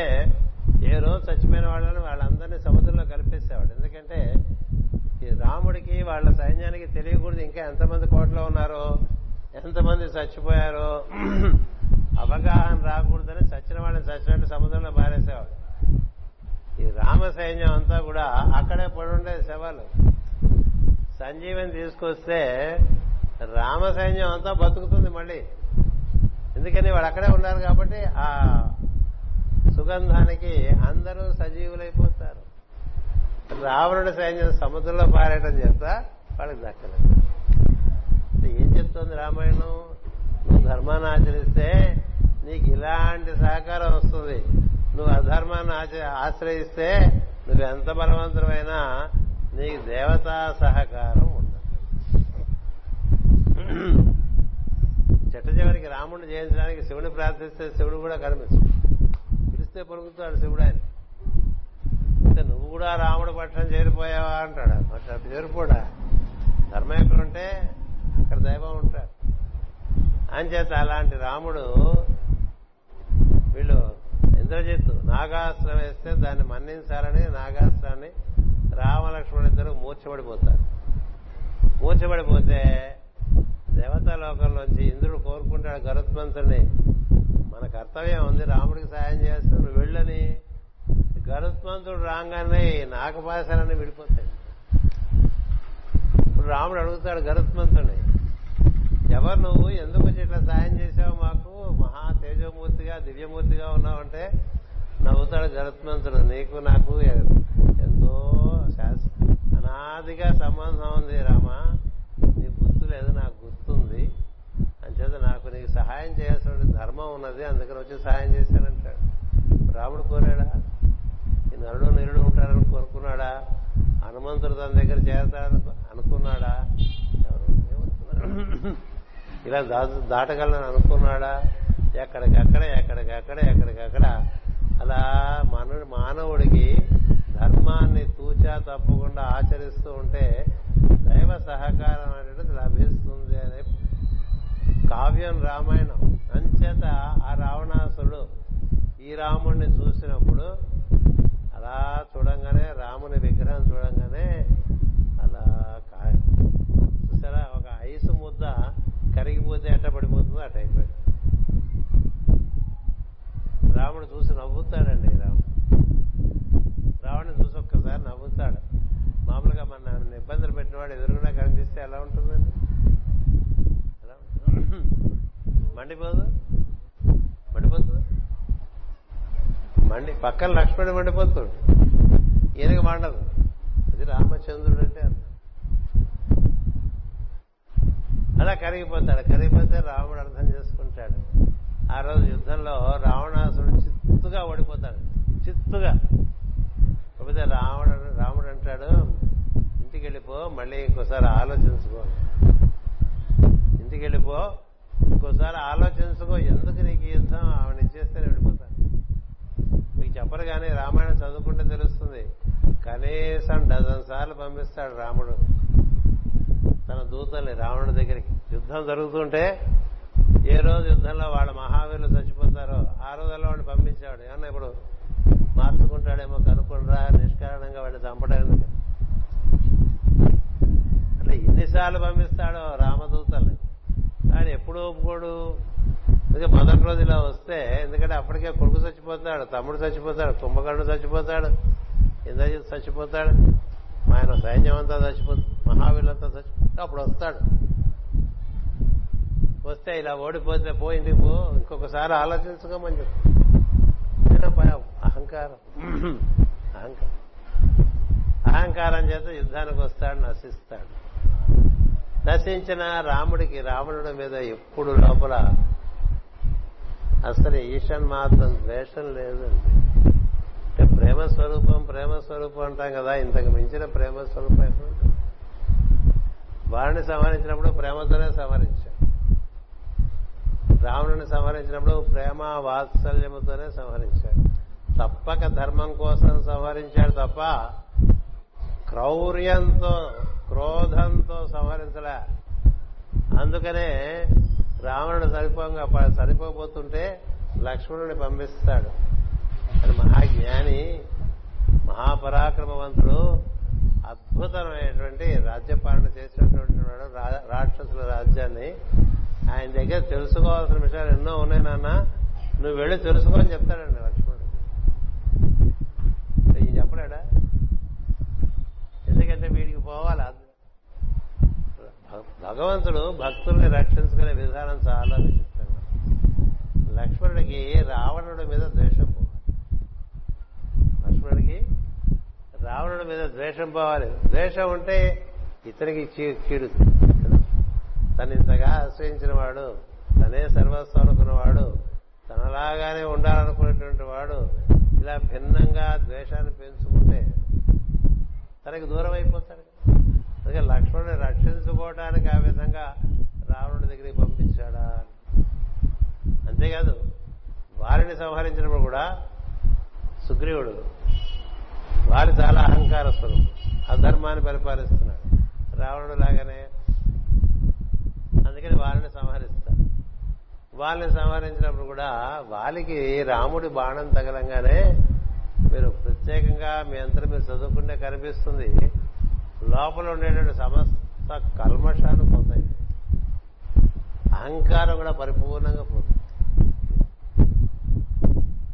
ఏ రోజు చచ్చిపోయిన వాళ్ళని వాళ్ళందరినీ సముద్రంలో కలిపేసేవాడు. ఎందుకంటే ఈ రాముడికి వాళ్ళ సైన్యానికి తెలియకూడదు ఇంకా ఎంతమంది కోట్లో ఉన్నారో ఎంతమంది చచ్చిపోయారో. అవగాహన రాకూడదని చచ్చిన వాళ్ళని చచ్చినట్టు సముద్రంలో మారేసేవాడు ఈ రామ సైన్యం అంతా కూడా అక్కడే పడుండే శవాలు. సంజీవని తీసుకొస్తే రామ సైన్యం అంతా బతుకుతుంది మళ్ళీ. ఎందుకని వాళ్ళు అక్కడే ఉన్నారు కాబట్టి ఆ సుగంధానికి అందరూ సజీవులైపోతారు. రావణుడి సైన్యం సముద్రంలో పారేయడం చేత వాళ్ళకి దక్కలేదు. ఏం చెప్తోంది రామాయణం? నువ్వు ధర్మాన్ని ఆచరిస్తే నీకు ఇలాంటి సహకారం వస్తుంది. నువ్వు అధర్మాన్ని ఆచ- ఆశ్రయిస్తే నువ్వు ఎంత బలవంతమైనా నీకు దేవతా సహకారం ఉండదు. చెట్ట చివరికి రాముడిని జయించడానికి శివుని ప్రార్థిస్తే శివుడు కూడా కనిపిస్తుంది పిలిస్తే పలుకుతాడు శివుడు ఆయన. నువ్వు కూడా రాముడు పట్టణం చేరిపోయావా అంటాడు. అట్లా చేరిపోడా ధర్మం ఎక్కడుంటే అక్కడ దైవం ఉంటాడు. అంచేత అలాంటి రాముడు వీళ్ళు ఇంద్రజిత్తు నాగాస్త్రం వేస్తే దాన్ని మన్నించాలని నాగాస్త్రాన్ని రామలక్ష్మణుడు ఇద్దరు మూర్చబడిపోతారు మూర్చబడిపోతే దేవతా లోకంలోంచి ఇంద్రుడు కోరుకుంటాడు గరుత్మంతుని మన కర్తవ్యం ఉంది రాముడికి సాయం చేస్తే నువ్వు వెళ్ళని. గరుత్మంతుడు రాగానే ఈ నాగపాశాలన్నీ విడిపోతాయి. ఇప్పుడు రాముడు అడుగుతాడు గరుత్మంతుని ఎవరు నువ్వు? ఎందుకు వచ్చి ఇట్లా సాయం చేశావు మాకు? మహా తేజమూర్తిగా దివ్యమూర్తిగా ఉన్నావంటే నవ్వుతాడు గరుత్మంతుడు నీకు నాకు ఎంతో అనాదిగా సంబంధం ఉంది రామా. నీ గుర్తు లేదు నాకు గుర్తుంది. అంచేత నాకు నీకు సహాయం చేయాల్సిన ధర్మం ఉన్నది అందుకని వచ్చి సహాయం చేశానంటాడు. రాముడు కోరాడా? ఈ నరుడు నిరుడు ఉంటారని కోరుకున్నాడా? హనుమంతుడు తన దగ్గర చేరతాడని అనుకున్నాడా? ఎవరు? ఏమనుకున్నాడు? ఇలా దా- దాటగలను అనుకున్నాడా? ఎక్కడికక్కడ ఎక్కడికక్కడ ఎక్కడికక్కడ. అలా మన మానవుడికి ధర్మాన్ని తూచా తప్పకుండా ఆచరిస్తూ ఉంటే దైవ సహకారం అనేది లభిస్తుంది అనే కావ్యం రామాయణం. అంచేత ఆ రావణాసుడు ఈ రాముణ్ణి చూసినప్పుడు అలా చూడంగానే రాముని విగ్రహం చూడంగానే అలా కా- చూసారా ఒక ఐసు ముద్ద కరిగిపోతే ఎట్ట పడిపోతుందో అట్ట అయిపోయింది రాముడు చూసి నవ్వుతాడండి రాముడు రావణ్ణి చూసి ఒక్కసారి నవ్వుతాడు మామూలుగా మన నన్ను ఇబ్బందులు పెట్టినవాడు ఎదురుగునా కనిపిస్తే ఎలా ఉంటుందండి ఎలా ఉంటుంది? మండిపోదు మండిపోతుంది మండి పక్కన లక్ష్మణుడు మండిపోతుంది ఈయనకి మండదు. అది రామచంద్రుడు అంటే అర్థం. అలా కరిగిపోతాడు. కరిగిపోతే రాముడు అర్థం చేసుకుంటాడు. ఆ రోజు యుద్ధంలో రావణాసుడు చిత్తుగా ఓడిపోతాడు. చిత్తుగా. కాకపోతే రావణ రాముడు అంటాడు ఇంటికి వెళ్ళిపో మళ్ళీ ఇంకోసారి ఆలోచించుకో. ఇంటికి వెళ్ళిపో ఇంకోసారి ఆలోచించుకో. ఎందుకు నీకు యుద్ధం? ఆవిడ ఇచ్చేస్తే నేను చెప్పరు కానీ రామాయణం చదువుకుంటే తెలుస్తుంది. కనీసం డజన్ సార్లు పంపిస్తాడు రాముడు. తన దూతల్ని రావణుడి దగ్గరికి. యుద్ధం జరుగుతుంటే ఏ రోజు యుద్ధంలో వాళ్ళ మహావీరులు చచ్చిపోతారో ఆ రోజుల్లో వాడిని పంపించేవాడు. ఏమన్నా ఇప్పుడు మార్చుకుంటాడేమో కనుక్కుండ్రా నిష్కారణంగా వాడిని చంపడం అట్లా ఎన్నిసార్లు పంపిస్తాడో రామదూతల్ని. కానీ ఎప్పుడు ఒప్పుకోడు. అందుకే మొదటి రోజు ఇలా వస్తే ఎందుకంటే అప్పటికే కొడుకు చచ్చిపోతాడు తమ్ముడు చచ్చిపోతాడు కుంభకర్ణుడు చచ్చిపోతాడు ఇంద్రజిత్ చచ్చిపోతాడు ఆయన సైన్యం అంతా చచ్చిపోతుంది మహావీరులంతా చచ్చిపోతాడు అప్పుడు వస్తాడు. వస్తే ఇలా ఓడిపోతే పో ఇంటికి పో ఇంకొకసారి ఆలోచించుకోమని చెప్పు. అహంకారం. అహంకారం. అహంకారం చేత యుద్ధానికి వస్తాడు నశిస్తాడు. నశించిన రాముడికి రావణుడి మీద ఎప్పుడు లోపల అసలు ఈషన్ మాత్రం ద్వేషం లేదండి. అంటే ప్రేమ స్వరూపం ప్రేమ స్వరూపం అంటాం కదా ఇంతకు మించిన ప్రేమ స్వరూపం వారిని సంహరించినప్పుడు ప్రేమతోనే సంహరించాడు రావణుని సంహరించినప్పుడు ప్రేమ వాత్సల్యముతోనే సంహరించాడు తప్పక ధర్మం కోసం సంహరించాడు తప్ప క్రౌర్యంతో క్రోధంతో సంహరించలే. అందుకనే రావణుడు సరిపోగా సరిపోబోతుంటే లక్ష్మణుని పంపిస్తాడు. అని మహాజ్ఞాని మహాపరాక్రమవంతుడు అద్భుతమైనటువంటి రాజ్యపాలన చేసినటువంటి వాడు రా- రాక్షసుల రాజ్యాన్ని ఆయన దగ్గర తెలుసుకోవాల్సిన విషయాలు ఎన్నో ఉన్నాయి నాన్న. నువ్వు వెళ్ళి తెలుసుకోని చెప్తాడండి లక్ష్మణుడు. ఈయన చెప్పలేడా? ఎందుకంటే వీడికి పోవాలి? భగవంతుడు భక్తుల్ని రక్షించుకునే విధానం చాలా విచిత్రంగా లక్ష్మణుడికి రావణుడి మీద ద్వేషం పోవాలి. లక్ష్మణుడికి రావణుడి మీద ద్వేషం పోవాలి. ద్వేషం ఉంటే ఇతనికి కీడు తను ఇంతగా ఆశ్రయించిన వాడు తనే సర్వస్వం అనుకున్నవాడు తనలాగానే ఉండాలనుకునేటువంటి వాడు ఇలా భిన్నంగా ద్వేషాన్ని పెంచుకుంటే తనకి దూరం అయిపోతాడు. అందుకే లక్ష్మణుని రక్షించుకోవడానికి ఆ విధంగా రావణుడి దగ్గరికి పంపించాడా అంతేకాదు వారిని సంహరించినప్పుడు కూడా సుగ్రీవుడు వారి చాలా అహంకార స్వరూపం అధర్మాన్ని పరిపాలిస్తున్నాడు. రావణుడు లాగానే అందుకని వారిని సంహరిస్తారు వాళ్ళని సంహరించినప్పుడు కూడా వాళ్ళకి రాముడి బాణం తగలంగానే మీరు ప్రత్యేకంగా మీ అందరూ మీరు చదువుకుంటే కనిపిస్తుంది. లోపల ఉండేటువంటి సమస్త కల్మషాలు పోతాయి. అహంకారం కూడా పరిపూర్ణంగా పోతుంది.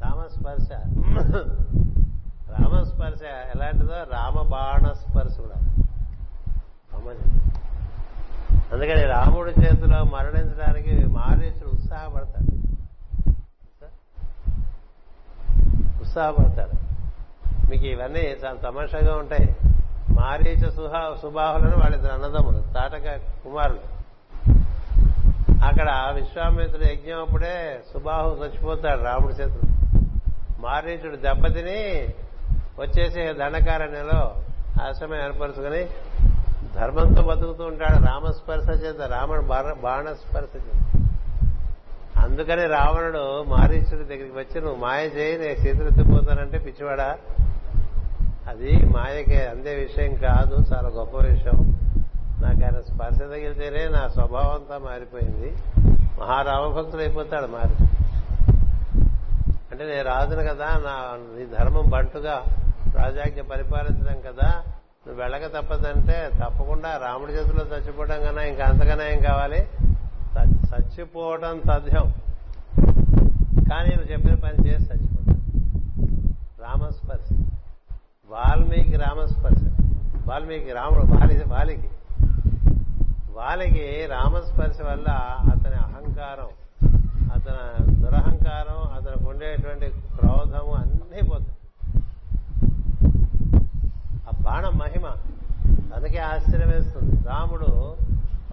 రామస్పర్శ రామస్పర్శ ఎలాంటిదో రామబాణ స్పర్శ కూడా అందుకని రాముడి చేతిలో మరణించడానికి మారేసుడు ఉత్సాహపడతాడు ఉత్సాహపడతాడు మీకు ఇవన్నీ చాలా తమాషాగా ఉంటాయి. మారీచ సుహా సుబాహులను వాళ్ళిద్దరు అన్నదమ్ములు తాటక కుమారులు. అక్కడ విశ్వామిత్రుడు యజ్ఞం అప్పుడే సుబాహు చచ్చిపోతాడు రాముడి చేతులు. మారీచుడు దెబ్బతిని వచ్చేసి దండకారణ్యంలో ఆశ్రమం ఏర్పరచుకుని ధర్మంతో బతుకుతూ ఉంటాడు. రామస్పర్శ చేత రాముడు బాణ- బాణస్పర్శ చేత. అందుకని రావణుడు మారీచుడి దగ్గరికి వచ్చి నువ్వు మాయ చేయి నేను సీతలెత్తిపోతానంటే పిచ్చివాడా? అది మాయకి అందే విషయం కాదు చాలా గొప్ప విషయం. నాకు ఆయన స్పర్శ తగిలితేనే నా స్వభావం అంతా మారిపోయింది. మహారామభక్తుడు అయిపోతాడు మారి. అంటే నేను రాజును కదా నా నీ ధర్మం బంటుగా రాజాజ్ఞ పరిపాలించడం కదా నువ్వు వెళ్ళక తప్పదంటే తప్పకుండా రాముడి చేతిలో చచ్చిపోవడం కన్నా ఇంకా అంతకన్నా ఏం కావాలి? చచ్చిపోవడం తథ్యం. కానీ నువ్వు చెప్పిన పని చేసి చచ్చిపోతాను రామస్పర్శ. వాల్మీకి రామస్పర్శ. వాల్మీకి రాముడు వాలి వాలికి. వాలికి రామస్పర్శ వల్ల అతని అహంకారం అతని దురహంకారం అతనికి ఉండేటువంటి క్రోధము అన్నీ పోతాయి. ఆ బాణ మహిమ తనకే ఆశ్చర్యం వేస్తుంది రాముడు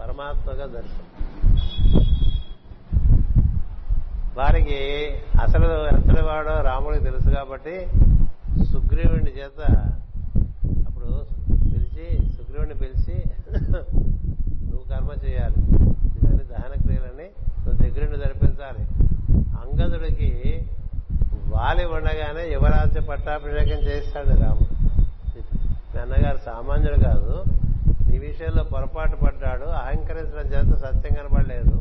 పరమాత్మగా దర్శనం. వారికి అసలు ఎంతటి వాడో రాముడికి తెలుసు కాబట్టి సుగ్రీవుని చేత అప్పుడు పిలిచి సుగ్రీవుని పిలిచి నువ్వు కర్మ చేయాలి. ఇవన్నీ దహన క్రియలని నువ్వు దగ్గరుండి జరిపించాలి. అంగదుడికి వాలి ఉండగానే యువరాజ్య పట్టాభిషేకం చేస్తాడు రాముడు. నాన్నగారు సామాన్యుడు కాదు. నీ విషయంలో పొరపాటు పడ్డాడు. అహంకరించడం చేత సత్యం కనబడలేదు.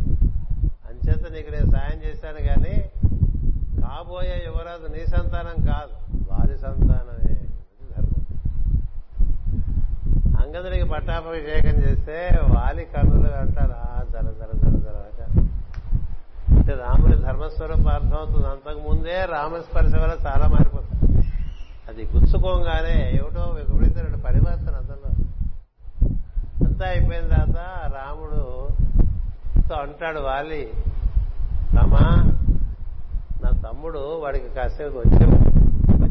అంచేత నీకు నేను సాయం చేశాను కానీ కాబోయే యువరాజు నీ సంతానం కాదు. వారి సంతానమే ధర్మం. అంగదుడికి పట్టాభిషేకం చేస్తే వాలి కన్నులు అంటారు ఆ జర జర జర జర అంటారు. అంటే రాముని ధర్మస్వరూపం అర్థమవుతుంది అంతకు ముందే రామస్పర్శ వల్ల చాలా మారిపోతుంది. అది గుచ్చుకోగానే ఏమిటో విపరీతమైన పరివర్తన అతను అంతా అయిపోయిన తర్వాత రాముడు అంటాడు వాలి రామా నా తమ్ముడు వాడికి కాసేపు వచ్చే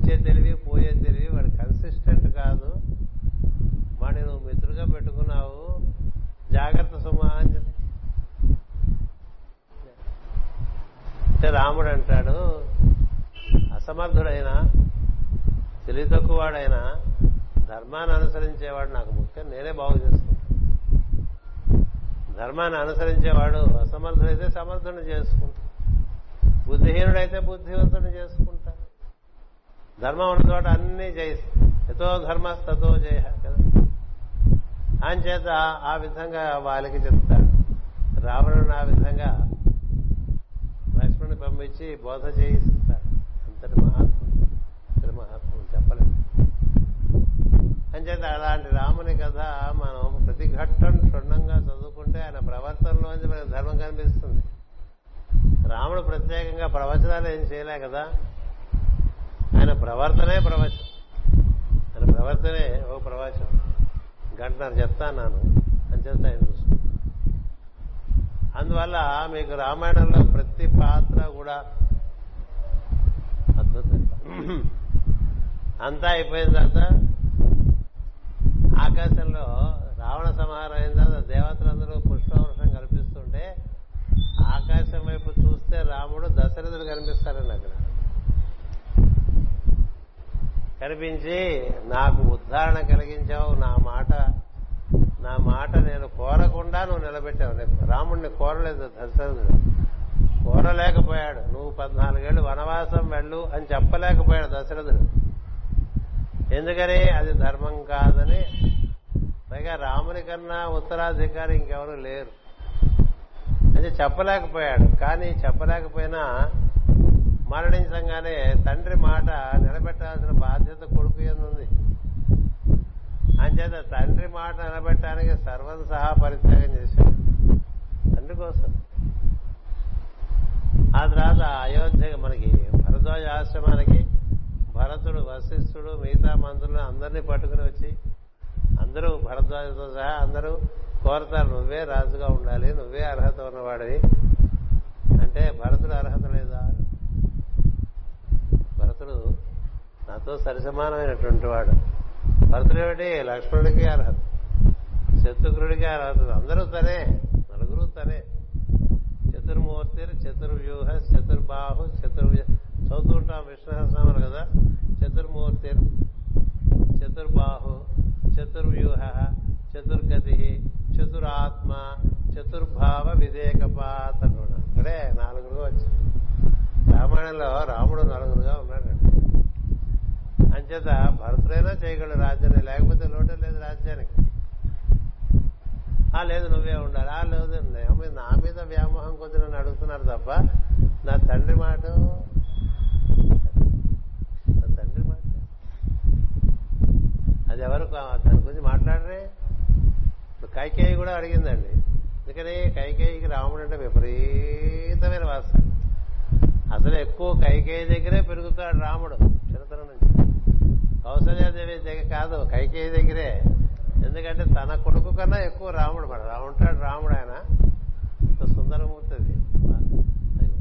వచ్చే తెలివి పోయే తెలివి వాడు కన్సిస్టెంట్ కాదు. వాడిని నువ్వు మిత్రుగా పెట్టుకున్నావు. జాగ్రత్త సుమా అని అంటే రాముడు అంటాడు అసమర్థుడైనా తెలివి తక్కువవాడైనా ధర్మాన్ని అనుసరించేవాడు నాకు ముఖ్యం. నేనే బాగు చేసుకుంటాను ధర్మాన్ని అనుసరించేవాడు అసమర్థుడైతే సమర్థుని చేసుకుంటాడు బుద్ధిహీనుడైతే బుద్ధివంతుని చేసుకుంటాడు ధర్మం ఉన్న చోట అన్ని జయిస్తాయి ఎతో ధర్మస్తతో జయ కదా. ఆయన చేత ఆ విధంగా వాళ్ళకి చెప్తాడు రావణుని ఆ విధంగా లక్ష్మణుని పంపించి బోధ చేయిస్తాడు అంతటి మహాత్ముడు అంతటి మహాత్ముడు చెప్పలేదు అంచేత అలాంటి రాముని కథ మనం ప్రతి ఘట్టం క్షుణ్ణంగా చదువుకుంటే ఆయన ప్రవర్తనలోంచి మనకు ధర్మం కనిపిస్తుంది. రాముడు ప్రత్యేకంగా ప్రవచనాలు ఏం చేయలే కదా? ఆయన ప్రవర్తనే ప్రవచనం. ఆయన ప్రవర్తనే ఓ ప్రవచనం. గంటన్నర చెప్తాను అని చెప్తా ఆయన చూసుకుంటాను అందువల్ల మీకు రామాయణంలో ప్రతి పాత్ర కూడా అద్భుతం. అంతా అయిపోయిన తర్వాత ఆకాశంలో రావణ సంహారం అయిన తర్వాత దేవతలందరూ పుష్పవృషం కల్పిస్తుంటే ఆకాశం వైపు చూస్తే రాముడు దశరథుడు కనిపిస్తారండి అక్కడ. కనిపించి నాకు ఉద్ధారణ కలిగించావు నా మాట నా మాట నేను కోరకుండా నువ్వు నిలబెట్టావు. రాముడిని కోరలేదు దశరథుడు కోరలేకపోయాడు. నువ్వు పద్నాలుగేళ్ళు వనవాసం వెళ్ళు అని చెప్పలేకపోయాడు దశరథుడు. ఎందుకని? అది ధర్మం కాదని. పైగా రాముని కన్నా ఉత్తరాధికారి ఇంకెవరు లేరు. అది చెప్పలేకపోయాడు. కానీ చెప్పలేకపోయినా మరణించగానే తండ్రి మాట నిలబెట్టాల్సిన బాధ్యత కొడుకు ఎందుంది అంచేత తండ్రి మాట నిలబెట్టడానికి సర్వం సహా పరిత్యాగం చేశాడు. తండ్రి కోసం ఆ తర్వాత అయోధ్య మనకి భరద్వాజ ఆశ్రమానికి భరతుడు వశిష్ఠుడు మిగతా మంత్రులు అందరినీ పట్టుకుని వచ్చి అందరూ భరద్వాజతో సహా అందరూ కోరతారు నువ్వే రాజుగా ఉండాలి నువ్వే అర్హత ఉన్నవాడివి. అంటే భరతుడు అర్హత లేదా? భరతుడు నాతో సరిసమానమైనటువంటి వాడు. భరతుడు ఏమిటి? లక్ష్మణుడికి అర్హత శత్రుఘ్నుడికి అర్హత అందరూ తనే. నలుగురు తనే. చతుర్మూర్తి చతుర్వ్యూహ చతుర్బాహు చతుర్వ్య చదువుతుంటాం విష్ణు కదా. చతుర్మూర్తి చతుర్బాహు చతుర్వ్యూహ చతుర్గతి చతురాత్మ చతుర్భావ విధేయకపాత అంటే నాలుగురుగా వచ్చింది రామాయణంలో రాముడు నలుగురుగా ఉన్నాడండి. అంచేత భరతుడైనా చేయగలడు రాజ్యాన్ని లేకపోతే లోటు లేదు రాజ్యానికి. ఆ లేదు నువ్వే ఉండాలి ఆ లేదు నా మీద వ్యామోహం కొద్ది నన్ను అడుగుతున్నారు తప్ప నా తండ్రి మాట నా తండ్రి మాట. అది ఎవరు తన గురించి మాట్లాడరే? కైకేయి కూడా అడిగిందండి. ఎందుకని? కైకేయికి రాముడు అంటే విపరీతమైన వాస్తవం అసలు ఎక్కువ కైకేయి దగ్గరే పెరుగుతాడు రాముడు చిన్నతనం నుంచి. కౌసల్యాదేవి దగ్గర కాదు కైకేయి దగ్గరే. ఎందుకంటే తన కొడుకు కన్నా ఎక్కువ రాముడు మన ఉంటాడు రాముడు ఆయన. అంత సుందరమూర్తి అది.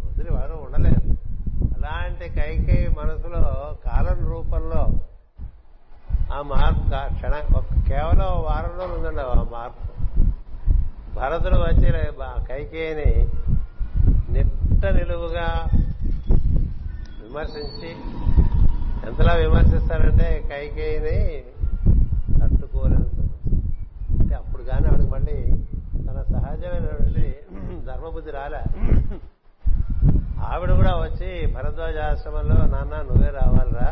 వదిలి వారు ఉండలేరు. అలాంటి కైకేయి మనసులో కాలం రూపంలో ఆ మార్పు క్షణ కేవలం వారంలో ఉందండి ఆ మార్పు. భరతుడు వచ్చి కైకేయిని నిట్ట నిలువుగా విమర్శించి ఎంతలా విమర్శిస్తారంటే కైకేయిని తట్టుకోలేదు అంటే అప్పుడు కానీ ఆవిడకి మళ్ళీ తన సహజమైనటువంటి ధర్మబుద్ధి రాలే. ఆవిడ కూడా వచ్చి భరద్వాజ ఆశ్రమంలో నాన్న నువ్వే రావాలిరా.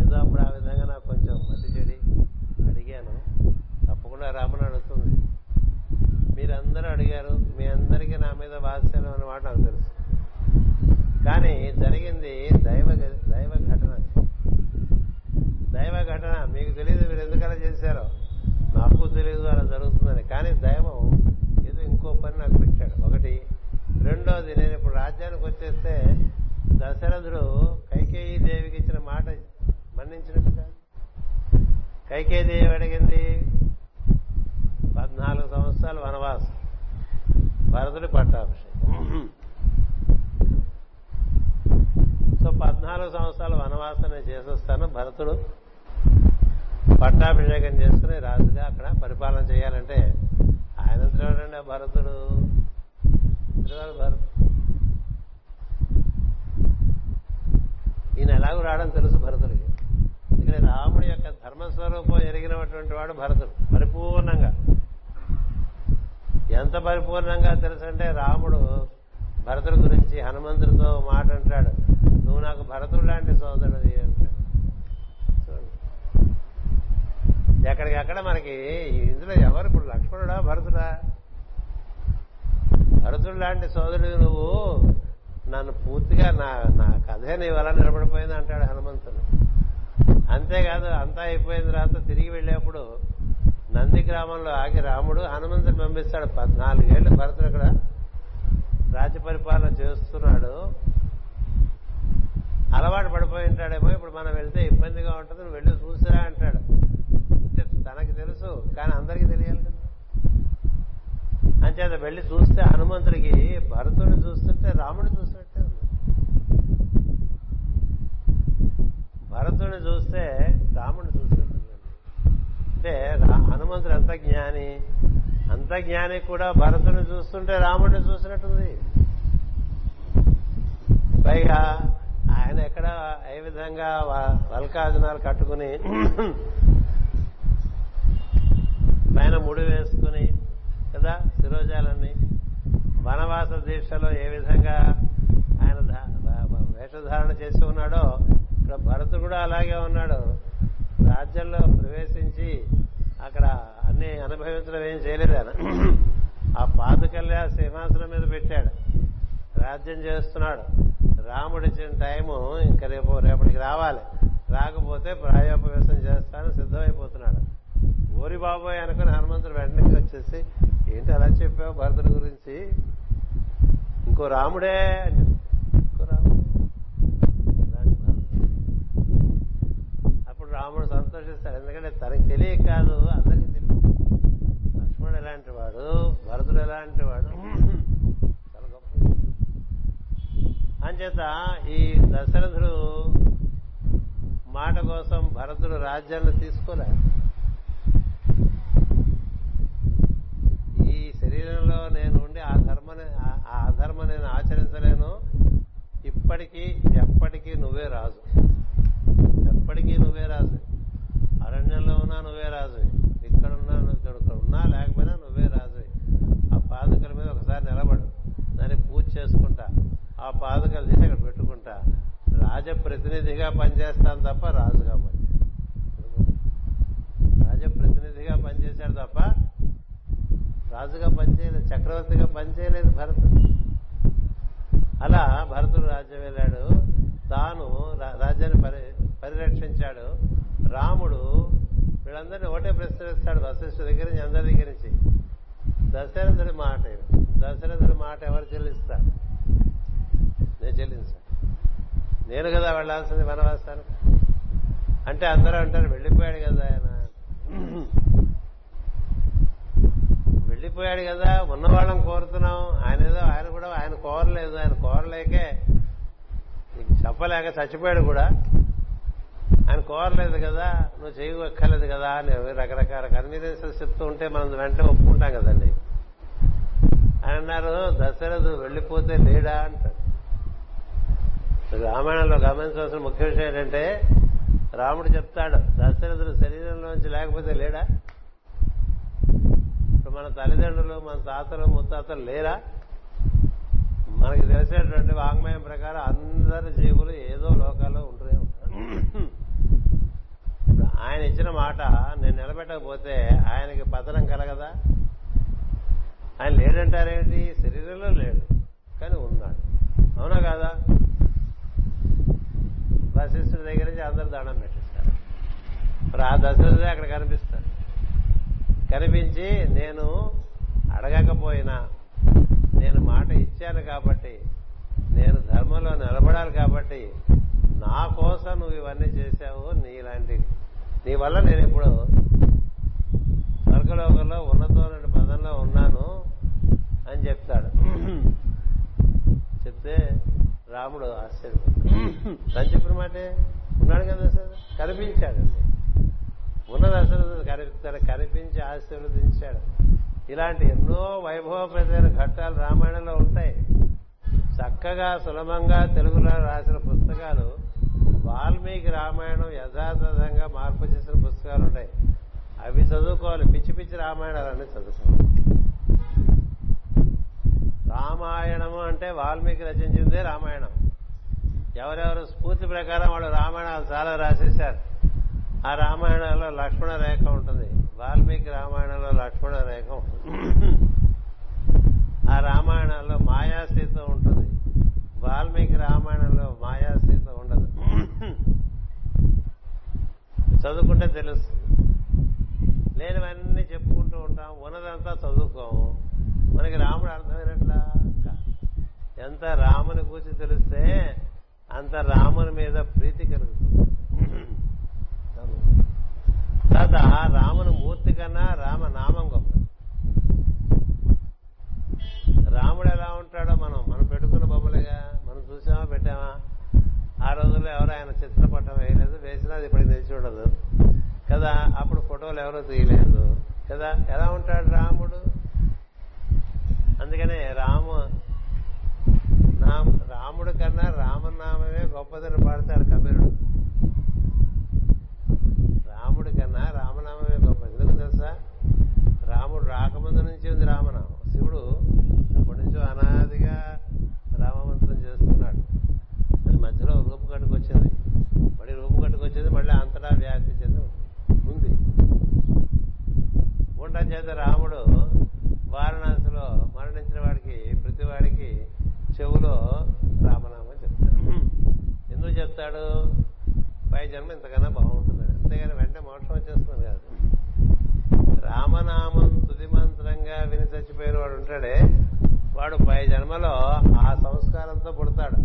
ఏదో అప్పుడు ఆ విధంగా నాకు కొంచెం మతి బాబోయ్ అనుకుని హనుమంతుడు వెంటనే వచ్చేసి ఏంటి అలా చెప్పావు భరతుడి గురించి? ఇంకో రాముడే ఇంకో రాముడే? అప్పుడు రాముడు సంతోషిస్తాడు. ఎందుకంటే తనకి తెలియక కాదు అందరికీ తెలియదు లక్ష్మణుడు ఎలాంటి వాడు? భరతుడు ఎలాంటి వాడు? చాలా గొప్ప అంచేత ఈ దశరథుడు మాట కోసం భరతుడు రాజ్యాన్ని తీసుకోలేదు ఈ శరీరంలో నేను ఉండి ఆ ధర్మని ఆ అధర్మ నేను ఆచరించలేను. ఇప్పటికీ ఎప్పటికీ నువ్వే రాజు. ఎప్పటికీ నువ్వే రాజు. అరణ్యంలో ఉన్నా నువ్వే రాజు. ఇక్కడున్నా ఇక్కడ ఉన్నా లేకపోయినా నువ్వే రాజు. ఆ పాదుకల మీద ఒకసారి నిలబడు. దాన్ని పూజ చేసుకుంటా. ఆ పాదుకలు తీసి అక్కడ పెట్టుకుంటా. రాజప్రతినిధిగా పనిచేస్తాను తప్ప రాజుగా పని రాజప్రతినిధిగా పనిచేశాడు తప్ప రాజుగా పనిచేయలేదు చక్రవర్తిగా పనిచేయలేదు భరతుడు అలా భరతుడు రాజ్యం వెళ్ళాడు. తాను రాజ్యాన్ని పరిరక్షించాడు. రాముడు వీళ్ళందరినీ ఒకటే ప్రశ్నిస్తాడు వశిష్ఠ దగ్గర నుంచి అందరి దగ్గర నుంచి. దశరథుడి మాట దశరథుడి మాట ఎవరు చెల్లిస్తారు? నేను చెల్లించాను. నేను కదా వెళ్ళాల్సింది వనవాసానికి. అంటే అందరూ అంటారు వెళ్ళిపోయాడు కదా ఆయన. వెళ్ళిపోయాడు కదా ఉన్నవాళ్ళం కోరుతున్నాం. ఆయన ఏదో ఆయన కూడా ఆయన కోరలేదు. ఆయన కోరలేకే నీకు చెప్పలేక చచ్చిపోయాడు కూడా. ఆయన కోరలేదు కదా నువ్వు చేయక్కర్లేదు కదా అని రకరకాల కన్వీనియన్సెస్ చెప్తూ ఉంటే మనం వెంటనే ఒప్పుకుంటాం కదండి. ఆయన అన్నారు దశరథు వెళ్ళిపోతే లేడా? అంటాడు. రామాయణంలో గమనించవలసిన ముఖ్య విషయం ఏంటంటే రాముడు చెప్తాడు దశరథుడు శరీరంలోంచి లేకపోతే లేడా? ఇప్పుడు మన తల్లిదండ్రులు మన తాతలు ముత్తాతలు లేరా? మనకి తెలిసేటువంటి వాంగ్మయం ప్రకారం అందరి జీవులు ఏదో లోకాల్లో ఉంటూనే ఉంటారు. ఇప్పుడు ఆయన ఇచ్చిన మాట నేను నిలబెట్టకపోతే ఆయనకి పతనం కలగదా? ఆయన లేడంటారేంటి? శరీరంలో లేడు కానీ ఉన్నాడు. అవునా కాదా? వశిష్ఠుడి దగ్గర నుంచి అందరు దండం పెట్టేస్తారు మరి ఆ దశరథుడే అక్కడ కనిపిస్తుంది కనిపించి నేను అడగకపోయినా నేను మాట ఇచ్చాను కాబట్టి నేను ధర్మంలో నిలబడాలి కాబట్టి నా కోసం నువ్వు ఇవన్నీ చేశావు నీలాంటి. నీ వల్ల నేను ఇప్పుడు స్వర్గలోకంలో ఉన్నతమైన పదంలో ఉన్నాను అని చెప్తాడు. చెప్తే రాముడు ఆశ్చర్యం తను చెప్పిన మాటే? ఉన్నాడు కదా అసలు కనిపించాడండి ఉన్నది అసలు కనిపిస్తాడు కనిపించి ఆశీర్వదించాడు ఇలాంటి ఎన్నో ఘట్టాలు రామాయణంలో ఉంటాయి. చక్కగా సులభంగా తెలుగులో రాసిన పుస్తకాలు వాల్మీకి రామాయణం యథాతథంగా మార్పు చేసిన పుస్తకాలు ఉంటాయి. అవి చదువుకోవాలి. పిచ్చి పిచ్చి రామాయణాలన్నీ చదువుకోవాలి. రామాయణము అంటే వాల్మీకి రచించిందే రామాయణం. ఎవరెవరు స్ఫూర్తి ప్రకారం వాళ్ళు రామాయణాలు చాలా రాసేశారు. ఆ రామాయణంలో లక్ష్మణ రేఖ ఉంటుంది. వాల్మీకి రామాయణంలో లక్ష్మణ రేఖ ఉంటుంది. ఆ రామాయణంలో మాయాసీత ఉంటుంది. వాల్మీకి రామాయణంలో మాయాసీత ఉండదు. చదువుకుంటే తెలుస్తుంది. లేనివన్నీ చెప్పుకుంటూ ఉంటాం. ఉన్నదంతా చదువుకోము. మనకి రాముడు అర్థమైనట్లా ఎంత రాముని కూర్చి తెలిస్తే అంత రాముని మీద ప్రీతి కలుగుతుంది. తర్వాత రాముని మూర్తి కన్నా రామ నామం గొప్ప రాముడు ఎలా ఉంటాడో మనం మనం పెట్టుకున్న బొమ్మలుగా మనం చూసామా పెట్టామా? ఆ రోజుల్లో ఎవరు ఆయన చిత్రపటం వేయలేదు వేసినా అది ఇప్పటికి తెలిసి ఉండదు. కదా అప్పుడు ఫోటోలు ఎవరో తీయలేదు. కదా ఎలా ఉంటాడు రాముడు? అందుకనే రాము రాముడు కన్నా రామనామమే గొప్పదని పాడతాడు కబీరుడు రాముడి కన్నా రామనామమే గొప్ప ఎందుకు తెలుసా రాముడు రాకముందు నుంచి ఉంది రామనామం శివుడు అప్పటి నుంచో అనాదిగా రామమంత్రం చేస్తున్నాడు అది మధ్యలో రూపు కట్టుకొచ్చింది మళ్ళీ రూపు కట్టుకొచ్చింది మళ్ళీ అంతటా వ్యాప్తి చెంది ఉంది రాముడు వారణాసిలో మరణించిన వాడికి ప్రతి వాడికి చెవులో రామనామం చెప్తాడు. ఎందుకు చెప్తాడు? పై జన్మ ఇంతకన్నా బాగుంటుంది అంతేగాని వెంటనే మోక్షం వచ్చేస్తుంది కాదు. రామనామం తుది మంత్రంగా విని చచ్చిపోయిన వాడు ఉంటాడే. వాడు పై జన్మలో ఆ సంస్కారంతో పుడతాడు.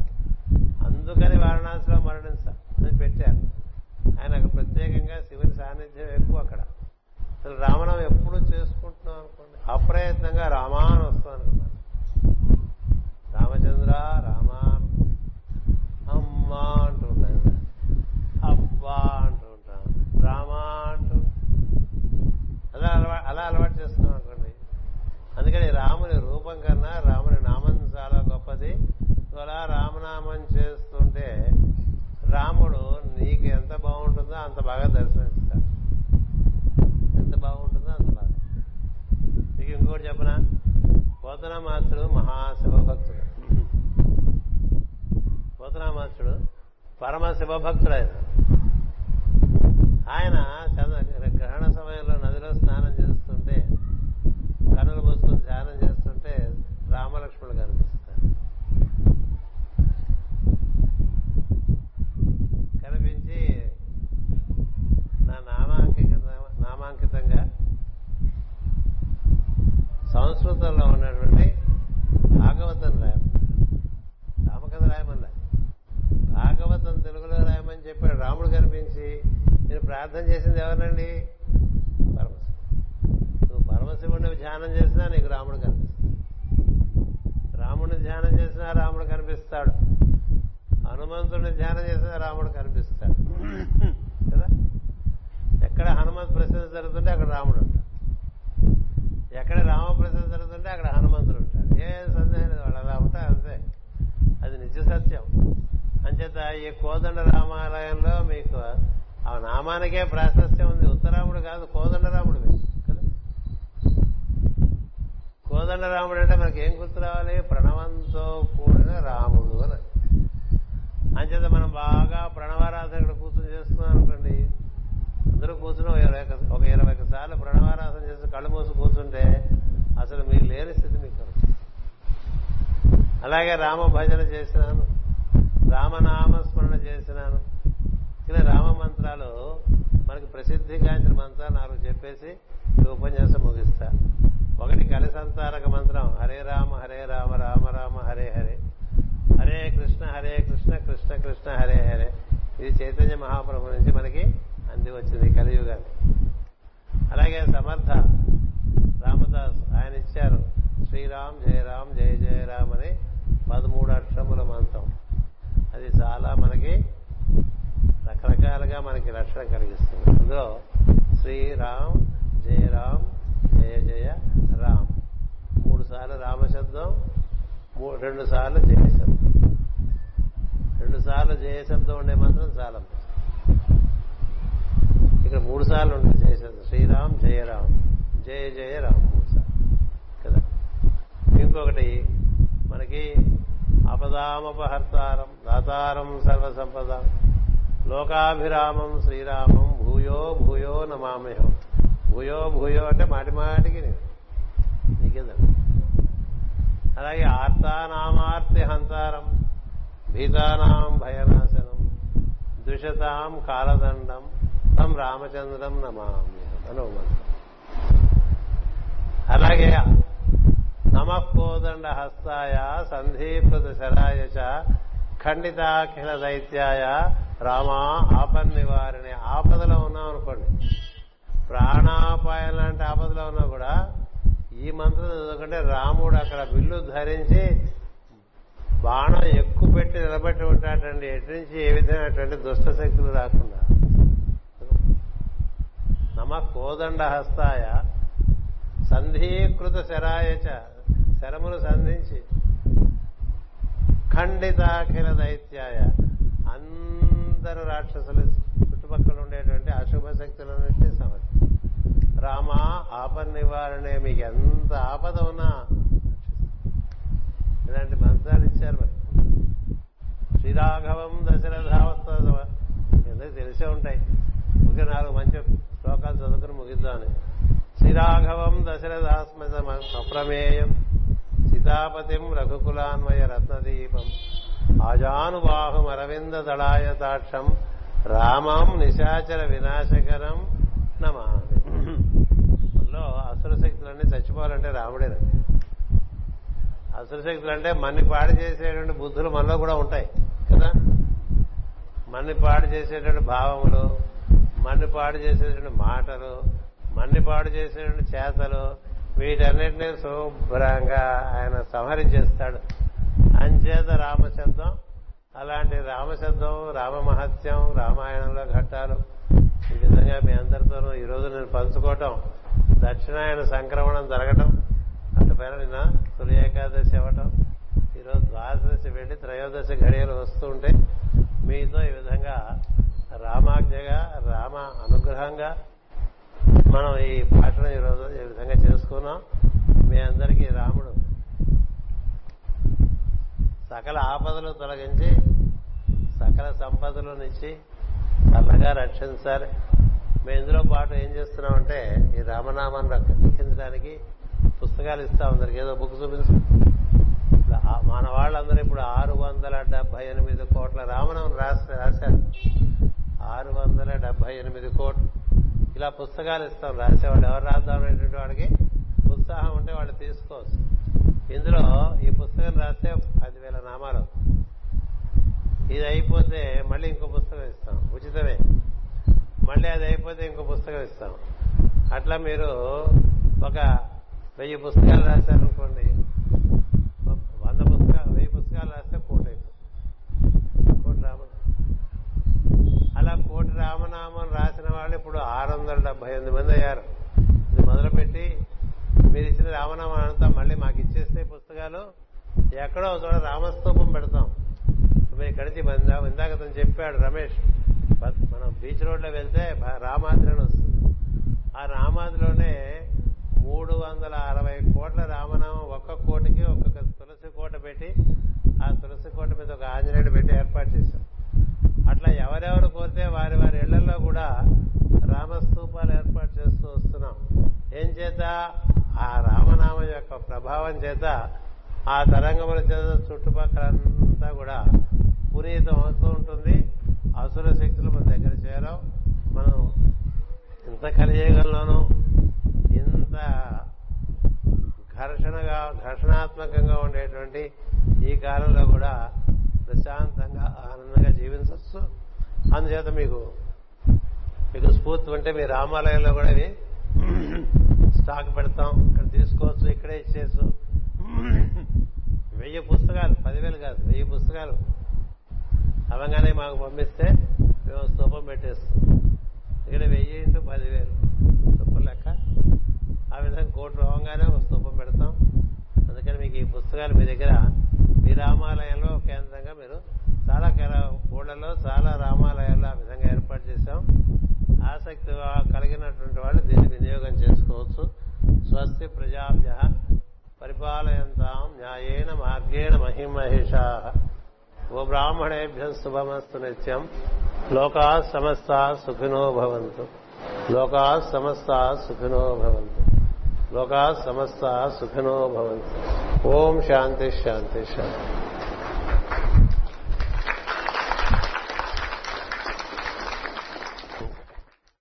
అందుకని వారణాసిలో మరణించ అని పెట్టారు ఆయనకు ప్రత్యేకంగా శివుని సాన్నిధ్యం ఎక్కువ అక్కడ. అసలు రామనామం ఎప్పుడు చేసుకుంటున్నాం అనుకోండి? అప్రయత్నంగా రామాన్ వస్తాం అనుకున్నాను రామచంద్ర రామా అమ్మా అంటూ ఉంటాను అబ్బా అంటూ ఉంటాను రామా అంటూ అలా అలవా అలా అలవాటు చేస్తున్నాం అనుకోండి. అందుకని రాముని రూపం కన్నా రాముని నామం చాలా గొప్పది. అలా రామనామం చేస్తుంటే రాముడు నీకు ఎంత బాగుంటుందో అంత బాగా దర్శనం ఎంత బాగుంటుందో అంత బాగా నీకు ఇంకోటి చెప్పనా పోతనామాత్రుడు మహాశివభక్తుడు పోతనామాత్రుడు పరమ శివభక్తుడు ఆయన జయ జయ రామూస కదా? ఇంకొకటి మనకి అపదామపహర్తారం దాతారం సర్వసంపద. లోకాభిరామం శ్రీరామం భూయో భూయో నమామహం భూయో భూయో అంటే మాటి మాటికి నీకేదండి అలాగే ఆర్తానామార్తి హంతారం భీతానాం భయనాశనం దుషతాం కాలదండం తం రామచంద్రం నమామ్యం అని ఒక మంత్రం. అలాగే నమఃకోదండ హస్తాయ సంధీపృత శరాయ ఖండితాఖిల దైత్యాయ రామా ఆపద్ నివారిణి ఆపదలో ఉన్నాం అనుకోండి ప్రాణాపాయం లాంటి ఆపదలో ఉన్నా కూడా ఈ మంత్రం చదువుకుంటే రాముడు అక్కడ విల్లు ధరించి బాణం ఎక్కువ పెట్టి నిలబెట్టి ఉంటాడండి. ఎటు నుంచి ఏ విధమైనటువంటి దుష్ట శక్తులు రాకుండా. నమ కోదండ హస్తాయ సంధీకృత శరాయచ శరమును సంధించి ఖండితాఖిల దైత్యాయ అందరు రాక్షసులు చుట్టుపక్కల ఉండేటువంటి అశుభ శక్తులన్నింటినీ సమర్థి రామ ఆపద నివారణే మీకు ఎంత ఆపద ఉన్నా ఇలాంటి మంత్రాలు ఇచ్చారు మరి. శ్రీరాఘవం దశరథావత్సవ ఎందుకు తెలిసే ఉంటాయి. ఇంకా నాలుగు మంచి శ్లోకాలు చదువుకుని ముగిద్దామని. శ్రీరాఘవం దశరథాస్మత సప్రమేయం సీతాపతిం రఘుకులాన్వయ రత్నదీపం ఆజానుబాహుం అరవింద దళాయతాక్షం రామం నిశాచర వినాశకరం నమామి లో అసుర శక్తులన్నీ చచ్చిపోవాలంటే రాముడేనండి. అసుర శక్తులు అంటే మన్ని పాడు చేసేటువంటి బుద్ధులు మనలో కూడా ఉంటాయి కదా? మన్ని పాడు చేసేటువంటి భావములు మన్ని పాడు చేసేటువంటి మాటలు మన్ని పాడు చేసినటువంటి చేతలు వీటన్నిటినీ శుభ్రంగా ఆయన సంహరించేస్తాడు. అంచేత రామశబ్దం అలాంటి రామశబ్దం రామ మహత్యం రామాయణంలో ఘట్టాలు. ఈ విధంగా మీ అందరితోనూ ఈ రోజు నేను పంచుకోవటం దక్షిణాయన సంక్రమణం జరగటం అటుపైన నిన్న తొలి ఏకాదశి ఇవ్వటం ఈరోజు ద్వాదశి వెళ్ళి త్రయోదశి ఘడియలు వస్తూ ఉంటే మీతో ఈ విధంగా రామాజ్ఞగా రామ అనుగ్రహంగా మనం ఈ పాటను ఈరోజు ఈ విధంగా చేసుకున్నాం. మీ అందరికీ రాముడు సకల ఆపదలు తొలగించి సకల సంపదలనిచ్చి చల్లగా రక్షించాలి. మేము ఇందులో పాటు ఏం చేస్తున్నామంటే ఈ రామనామాన్ని లిఖించడానికి పుస్తకాలు ఇస్తాం అందరికి ఏదో బుక్ చూపించు. మన వాళ్ళందరూ ఇప్పుడు ఆరు వందల డెబ్బై ఎనిమిది కోట్ల రామనామం రాసి రాశారు. ఆరు వందల డెబ్బై ఎనిమిది కోట్లు. ఇలా పుస్తకాలు ఇస్తాం. రాసేవాళ్ళు ఎవరు రాద్దాం అనేటువంటి వాడికి ఉత్సాహం ఉంటే వాళ్ళు తీసుకోవచ్చు. ఇందులో ఈ పుస్తకం రాస్తే పదివేల నామాలు ఇది అయిపోతే మళ్ళీ ఇంకో పుస్తకం ఇస్తాం. ఉచితమే. మళ్ళీ అది అయిపోతే ఇంకో పుస్తకం ఇస్తాం. అట్లా మీరు ఒక వెయ్యి పుస్తకాలు రాశారనుకోండి వంద పుస్తకాలు వెయ్యి పుస్తకాలు రాస్తే కోటి అయిపోతుంది. కోటి రామనామం అలా కోటి రామనామం రాసి వాళ్ళు ఇప్పుడు ఆరు వందల డెబ్బై ఎనిమిది మంది అయ్యారు. ఇది మొదలుపెట్టి మీరు ఇచ్చిన రామనామం అంతా మళ్ళీ మాకు ఇచ్చేస్తే పుస్తకాలు ఎక్కడో ఒక చోట రామస్తూపం పెడతాం. మేము ఇక్కడి ఇందాక ఇందాక అతను చెప్పాడు రమేష్ మనం బీచ్ రోడ్లో వెళ్తే రామాద్రి అని వస్తుంది. ఆ రామాద్రిలోనే మూడు వందల అరవై కోట్ల రామనామం ఒక్క కోటికి ఒక్కొక్క తులసి కోట పెట్టి ఆ తులసి కోట మీద ఒక ఆంజనేయుడు పెట్టి ఏర్పాటు చేశాం అట్లా ఎవరెవరు కోరితే వారి వారి ఇళ్ళలో కూడా రామస్తూపాలు ఏర్పాటు చేస్తూ వస్తున్నాం. ఏం చేత? ఆ రామనామం యొక్క ప్రభావం చేత ఆ తరంగముల చేత చుట్టుపక్కలంతా కూడా పునీతం అవుతూ ఉంటుంది. అసుర శక్తులు మన దగ్గర చేరావు మనం ఇంత కలియుగంలోనూ ఇంత ఘర్షణగా ఘర్షణాత్మకంగా ఉండేటువంటి ఈ కాలంలో కూడా ప్రశాంతంగా ఆనందంగా జీవించవచ్చు. అందుచేత మీకు మీకు స్ఫూర్తి ఉంటే మీ రామాలయంలో కూడా ఇవి స్టాక్ పెడతాం. ఇక్కడ తీసుకోవచ్చు ఇక్కడే ఇచ్చేసు వెయ్యి పుస్తకాలు పదివేలు కాదు వెయ్యి పుస్తకాలు. అవగానే మాకు పంపిస్తే మేము స్తూపం పెట్టేస్తాం. ఇక్కడ వెయ్యి ఇంటూ పదివేలు. స్తూపం లెక్క. ఆ విధంగా కోటి రోగంగానే ఒక స్తూపం పెడతాం. అందుకని మీకు ఈ పుస్తకాలు మీ దగ్గర మీ రామాలయంలో కేంద్రంగా మీరు చాలా ఊళ్ళలో చాలా రామాలయాల్లో ఆ విధంగా ఏర్పాటు చేశాం. ఆసక్తి కలిగినటువంటి వాళ్ళు దీన్ని వినియోగం చేసుకోవచ్చు. స్వస్తి ప్రజాభ్య పరిపాలయంతాం న్యాయేన మార్గేణ మహిమహేషా. ఓ బ్రాహ్మణేభ్య శుభమస్తు నిత్యం. లోకా సమస్త సుఖినో భవంతు. లోకా సమస్త సుఖినో భవంతు. లోకా సమస్త సుఖినో భవంతు. ఓం శాంతి శాంతి శాంతి.